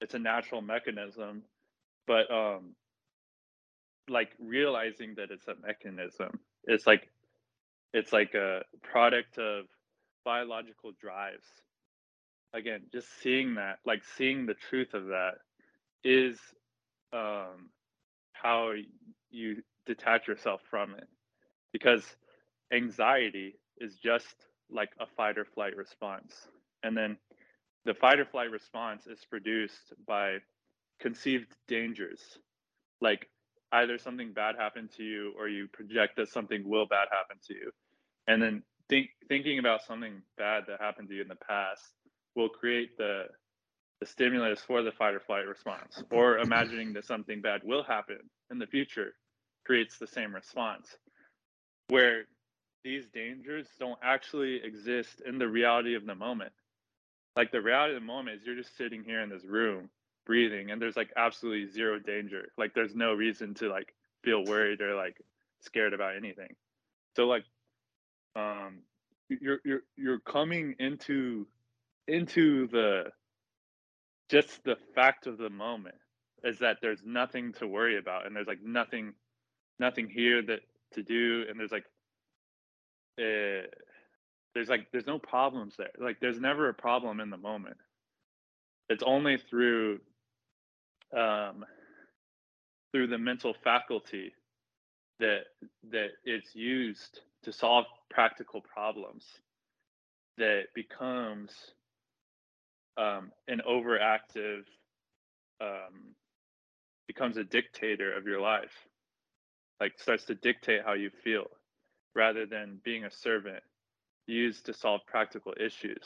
it's a natural mechanism but um like realizing that it's a mechanism it's like it's like a product of biological drives. Again just seeing that like seeing the truth of that is um how you detach yourself from it because anxiety is just like a fight or flight response. And then the fight or flight response is produced by conceived dangers. Like either something bad happened to you or you project that something will bad happen to you. And then think thinking about something bad that happened to you in the past will create the the stimulus for the fight or flight response. Or imagining that something bad will happen in the future creates the same response. Where these dangers don't actually exist in the reality of the moment like the reality of the moment is you're just sitting here in this room breathing and there's like absolutely zero danger. Like there's no reason to like feel worried or like scared about anything. So like um you're you're you're coming into into the just the fact of the moment is that there's nothing to worry about and there's like nothing nothing here that to do and there's like uh, there's like there's no problems there. Like there's never a problem in the moment. It's only through um through the mental faculty that that it's used to solve practical problems that becomes um, an overactive um, becomes a dictator of your life. Like starts to dictate how you feel rather than being a servant used to solve practical issues.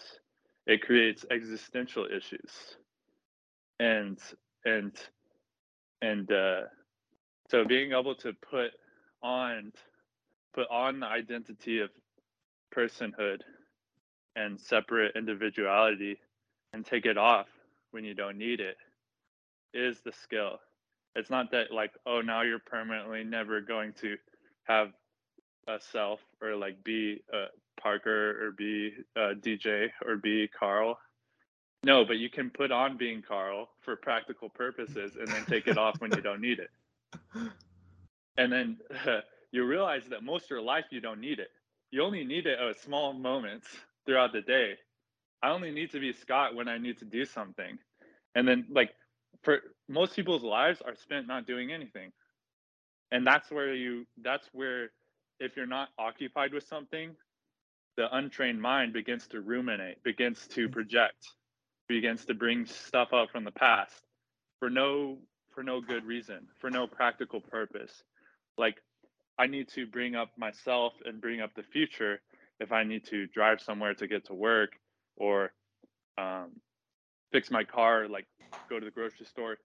It creates existential issues. And and and uh so being able to put on put on the identity of personhood and separate individuality and take it off when you don't need it is the skill. It's not that like oh now you're permanently never going to have a self or like be a parker or be uh, a dj or be carl no but you can put on being carl for practical purposes and then take it off when you don't need it and then you realize that most of your life you don't need it. You only need it at small moments throughout the day. I only need to be Scott when I need to do something. And then like for most people's lives are spent not doing anything. And that's where you that's where if you're not occupied with something, the untrained mind begins to ruminate, begins to project, begins to bring stuff up from the past for no for no good reason, for no practical purpose. Like I need to bring up myself and bring up the future if I need to drive somewhere to get to work or um, fix my car, like go to the grocery store.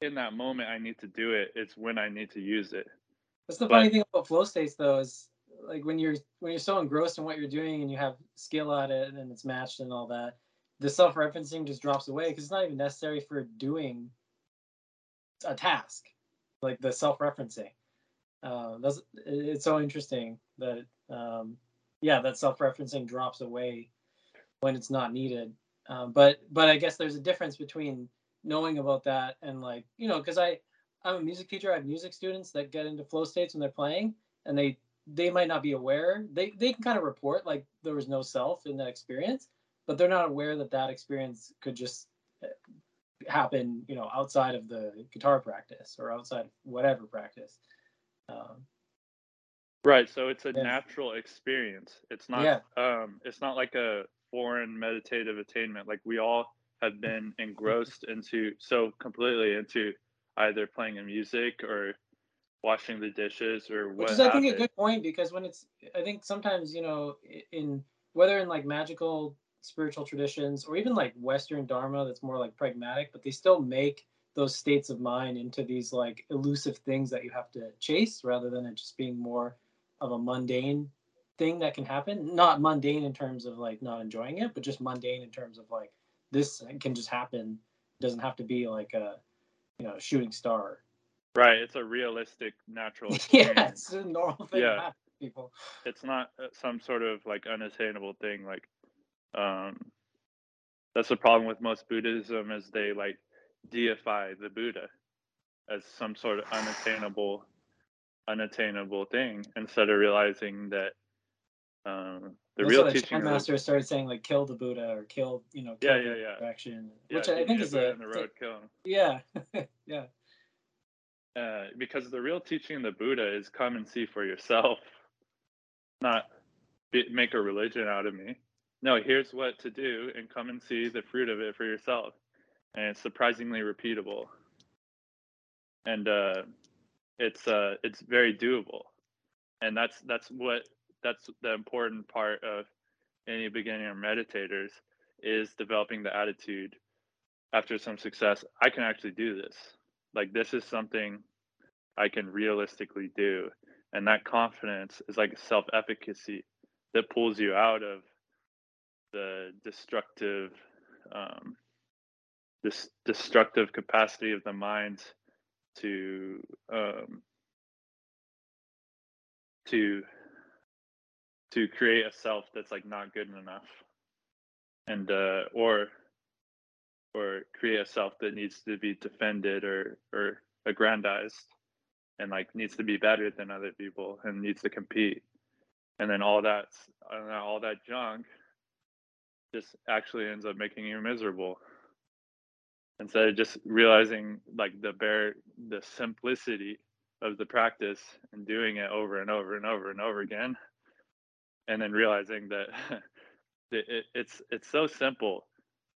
In that moment, I need to do it. It's when I need to use it.
That's the
But-
funny thing about flow states, though, is like when you're when you're so engrossed in what you're doing and you have skill at it and it's matched and all that, the self-referencing just drops away because it's not even necessary for doing a task, like the self-referencing. Uh, that's it's so interesting that um, yeah, that self-referencing drops away when it's not needed. Um, but but I guess there's a difference between knowing about that and like you know because I I'm a music teacher. I have music students that get into flow states when they're playing, and they they might not be aware. They they can kind of report like there was no self in that experience, but they're not aware that that experience could just uh, happen, you know, outside of the guitar practice or outside whatever practice. Um,
Right. So it's a
Yeah.
natural experience. It's not
Yeah.
um it's not like a foreign meditative attainment. Like we all have been engrossed into so completely into either playing a music or washing the dishes or what
which is I think a good point because when it's I think sometimes you know in whether in like magical spiritual traditions or even like Western Dharma that's more like pragmatic, but they still make those states of mind into these like elusive things that you have to chase rather than it just being more of a mundane thing that can happen. Not mundane in terms of like not enjoying it, but just mundane in terms of like this can just happen. It doesn't have to be like a you know shooting star.
Right. It's a realistic natural
yeah, it's a normal thing
Yeah.
to happen to people.
it's not uh, some sort of like unattainable thing like um that's the problem with most buddhism is they like deify the buddha as some sort of unattainable unattainable thing instead of realizing that um the
That's
real teaching the,
master started saying, like kill the Buddha or kill, you know,
Yeah,
kill
yeah,
the
yeah.
action
yeah,
which I think is a
in the road kill him.
yeah, yeah,
uh, because the real teaching of the Buddha is come and see for yourself, not be, make a religion out of me. No, here's what to do, and come and see the fruit of it for yourself. And it's surprisingly repeatable, and uh, it's uh, it's very doable, and that's that's what that's the important part of any beginner meditators is developing the attitude after some success. I can actually do this like this is something I can realistically do. And that confidence is like self efficacy that pulls you out of the destructive, um, this destructive capacity of the mind to um, to to create a self that's like not good enough, and uh, or or create a self that needs to be defended or or aggrandized and like needs to be better than other people and needs to compete. And then all that all that junk just actually ends up making you miserable. Instead of just realizing like the bare the simplicity of the practice and doing it over and over and over and over again and then realizing that it, it, it's it's so simple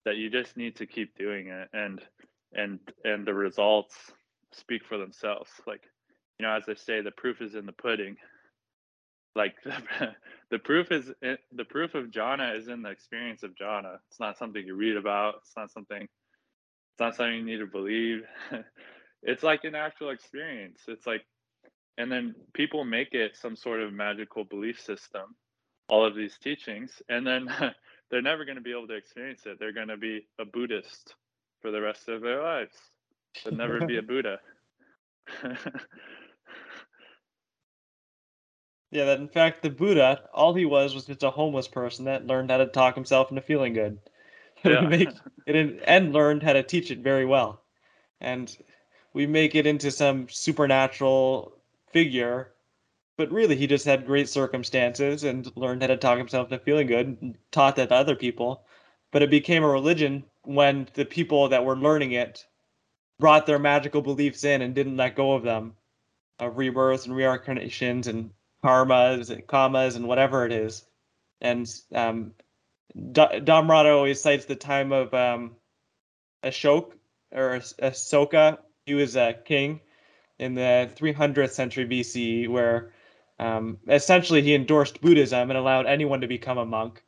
that you just need to keep doing it and and and the results speak for themselves. Like you know as i say the proof is in the pudding. Like the proof is eh, the proof of jhana is in the experience of jhana. It's not something you read about. It's not something it's not something you need to believe. It's like an actual experience. It's like and then people make it some sort of magical belief system all of these teachings and then they're never going to be able to experience it they're going to be a buddhist for the rest of their lives they'll never be a buddha
Yeah, that in fact the Buddha, all he was was just a homeless person that learned how to talk himself into feeling good.
Yeah.
make it in, and learned how to teach it very well. And we make it into some supernatural figure but really he just had great circumstances and learned how to talk himself into feeling good and taught that to other people. But it became a religion when the people that were learning it brought their magical beliefs in and didn't let go of them of rebirths and reincarnations and karmas and kamas and whatever it is. And um, Dhammarato always cites the time of um, Ashok or Asoka. He was a king in the 300th century BCE, where um, essentially he endorsed Buddhism and allowed anyone to become a monk.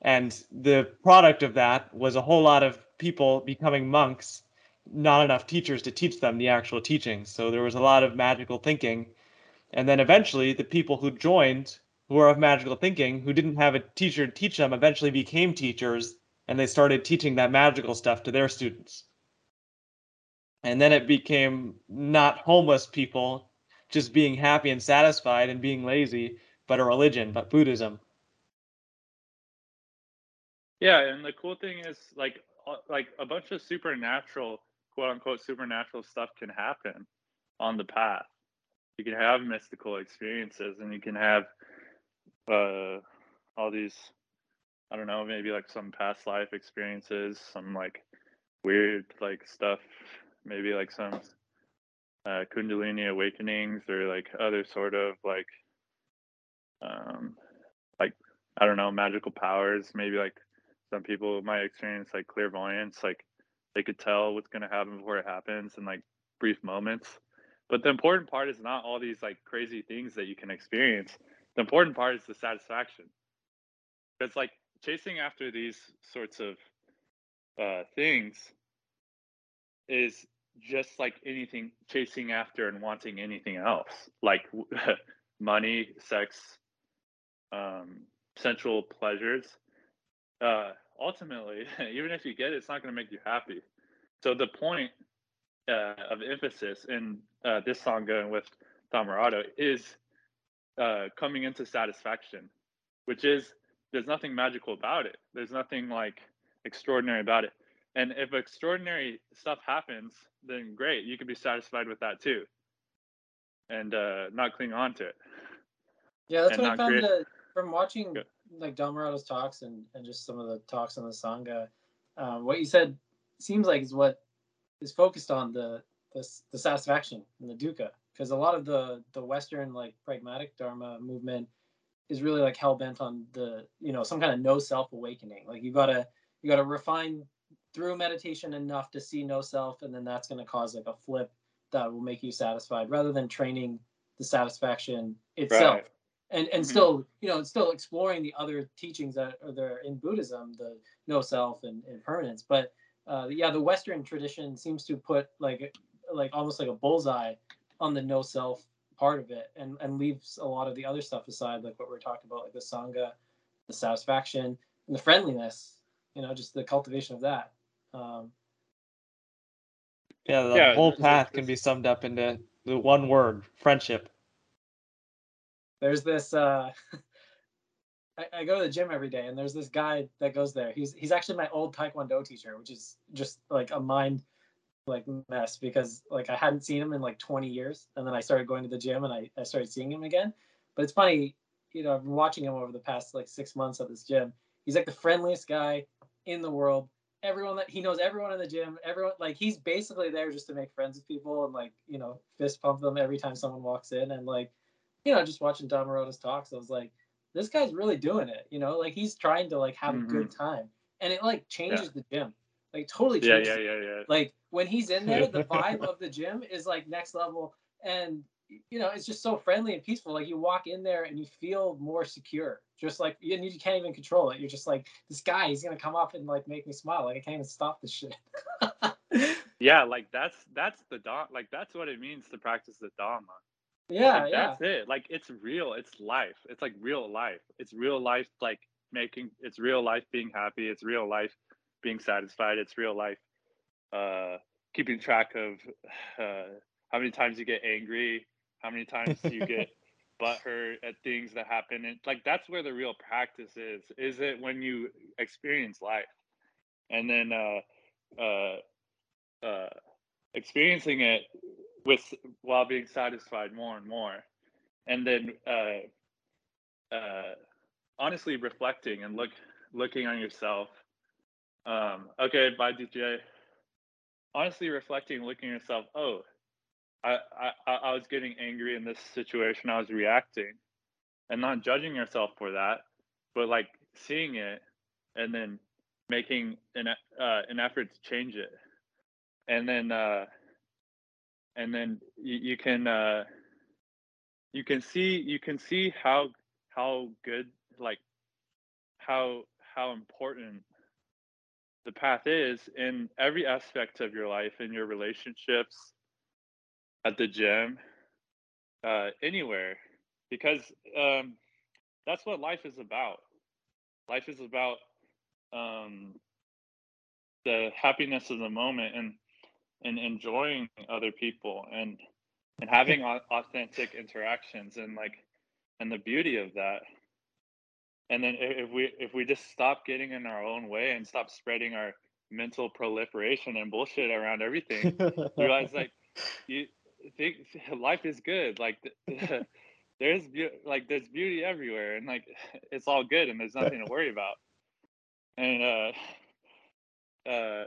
And the product of that was a whole lot of people becoming monks, not enough teachers to teach them the actual teachings. So there was a lot of magical thinking. And then eventually, the people who joined, who were of magical thinking, who didn't have a teacher to teach them, eventually became teachers and they started teaching that magical stuff to their students. And then it became not homeless people just being happy and satisfied and being lazy, but a religion, but Buddhism.
Yeah, and the cool thing is like like a bunch of supernatural quote unquote supernatural stuff can happen on the path. You can have mystical experiences and you can have uh all these I don't know, maybe like some past life experiences, some like weird like stuff, maybe like some uh, Kundalini awakenings or like other sort of like, um, like I don't know, magical powers. Maybe like some people might experience like clairvoyance, like they could tell what's gonna happen before it happens in like brief moments. But the important part is not all these like crazy things that you can experience. The important part is the satisfaction. Because like chasing after these sorts of uh, things is just like anything chasing after and wanting anything else like money sex um, sensual pleasures uh, ultimately even if you get it it's not going to make you happy so the point uh, of emphasis in uh, this song going with Dhammarato is uh, coming into satisfaction which is there's nothing magical about it. There's nothing like extraordinary about it. And if extraordinary stuff happens, then great, you can be satisfied with that too, and uh, not cling on to it.
Yeah, that's what I found create... from watching Good. like Dhammarato's talks and, and just some of the talks on the sangha. Um, what you said seems like is what is focused on the the, the satisfaction and the dukkha, because a lot of the the Western like pragmatic Dharma movement is really like hell bent on the you know some kind of no self awakening. Like you gotta you gotta refine through meditation enough to see no self, and then that's gonna cause like a flip that will make you satisfied, rather than training the satisfaction itself. Right. And and mm-hmm. still you know still exploring the other teachings that are there in Buddhism, the no self and impermanence. But uh, yeah, the Western tradition seems to put like like almost like a bullseye on the no self part of it and and leaves a lot of the other stuff aside like what we are talking about like the sangha the satisfaction and the friendliness you know just the cultivation of that um
yeah the yeah, whole path can be summed up into the one word friendship
there's this uh I, I go to the gym every day and there's this guy that goes there he's he's actually my old taekwondo teacher which is just like a mind like mess because like I hadn't seen him in like 20 years, and then I started going to the gym and I, I started seeing him again. But it's funny, you know, I've been watching him over the past like six months at this gym. He's like the friendliest guy in the world. Everyone that he knows, everyone in the gym, everyone like he's basically there just to make friends with people and like you know fist pump them every time someone walks in and like you know just watching Don Dhammarato's talks, I was like, this guy's really doing it. You know, like he's trying to like have mm-hmm. a good mm-hmm. time, and it like changes yeah. the gym like totally
yeah yeah yeah yeah
like when he's in there the vibe of the gym is like next level and you know it's just so friendly and peaceful like you walk in there and you feel more secure just like you, you can't even control it. You're just like this guy he's gonna come up and like make me smile. Like i can't even stop this shit.
Yeah like that's that's the dom like that's what it means to practice the dharma.
Yeah
like,
yeah.
that's it. Like it's real. It's life. It's like real life. It's real life like making it's real life being happy. It's real life being satisfied. It's real life. Uh, keeping track of uh, how many times you get angry, how many times you get butthurt at things that happen, and like that's where the real practice is. Is it when you experience life, and then uh, uh, uh, experiencing it with while being satisfied more and more, and then uh, uh, honestly reflecting and look looking on yourself. Um, okay, bye DJ. Honestly reflecting, looking yourself. Oh, I, I I was getting angry in this situation. I was reacting, and not judging yourself for that, but like seeing it, and then making an uh, an effort to change it, and then uh, and then you, you can uh, you can see you can see how how good like how how important the path is in every aspect of your life in your relationships at the gym uh, anywhere because um, that's what life is about. Life is about um, the happiness of the moment and and enjoying other people and and having authentic interactions and like and the beauty of that. And then if we if we just stop getting in our own way and stop spreading our mental proliferation and bullshit around everything realize like you think life is good like there's be- like there's beauty everywhere and like it's all good and there's nothing to worry about. And uh uh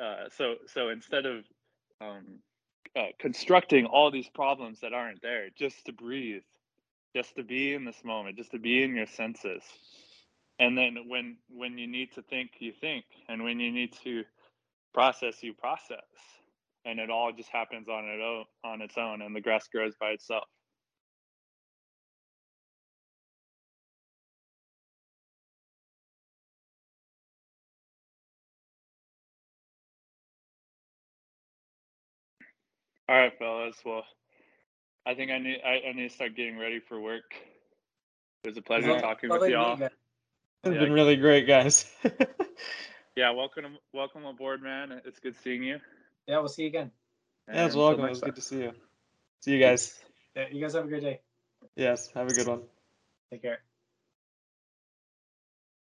uh so so instead of um uh, constructing all these problems that aren't there just to breathe just to be in this moment just to be in your senses and then when when you need to think you think and when you need to process you process and it all just happens on it own, on its own and the grass grows by itself. All right fellas. Well i think i need I, I need to start getting ready for work. It was a pleasure
Well,
talking with y'all.
you guys-
It's
Yeah.
been really great, guys.
yeah welcome welcome aboard man. It's good seeing you
Yeah, we'll see you again.
yeah, it's welcome. It was
time.
good to see you. See you guys.
Yeah, you guys have a great day.
Yes, have a good one.
Take care.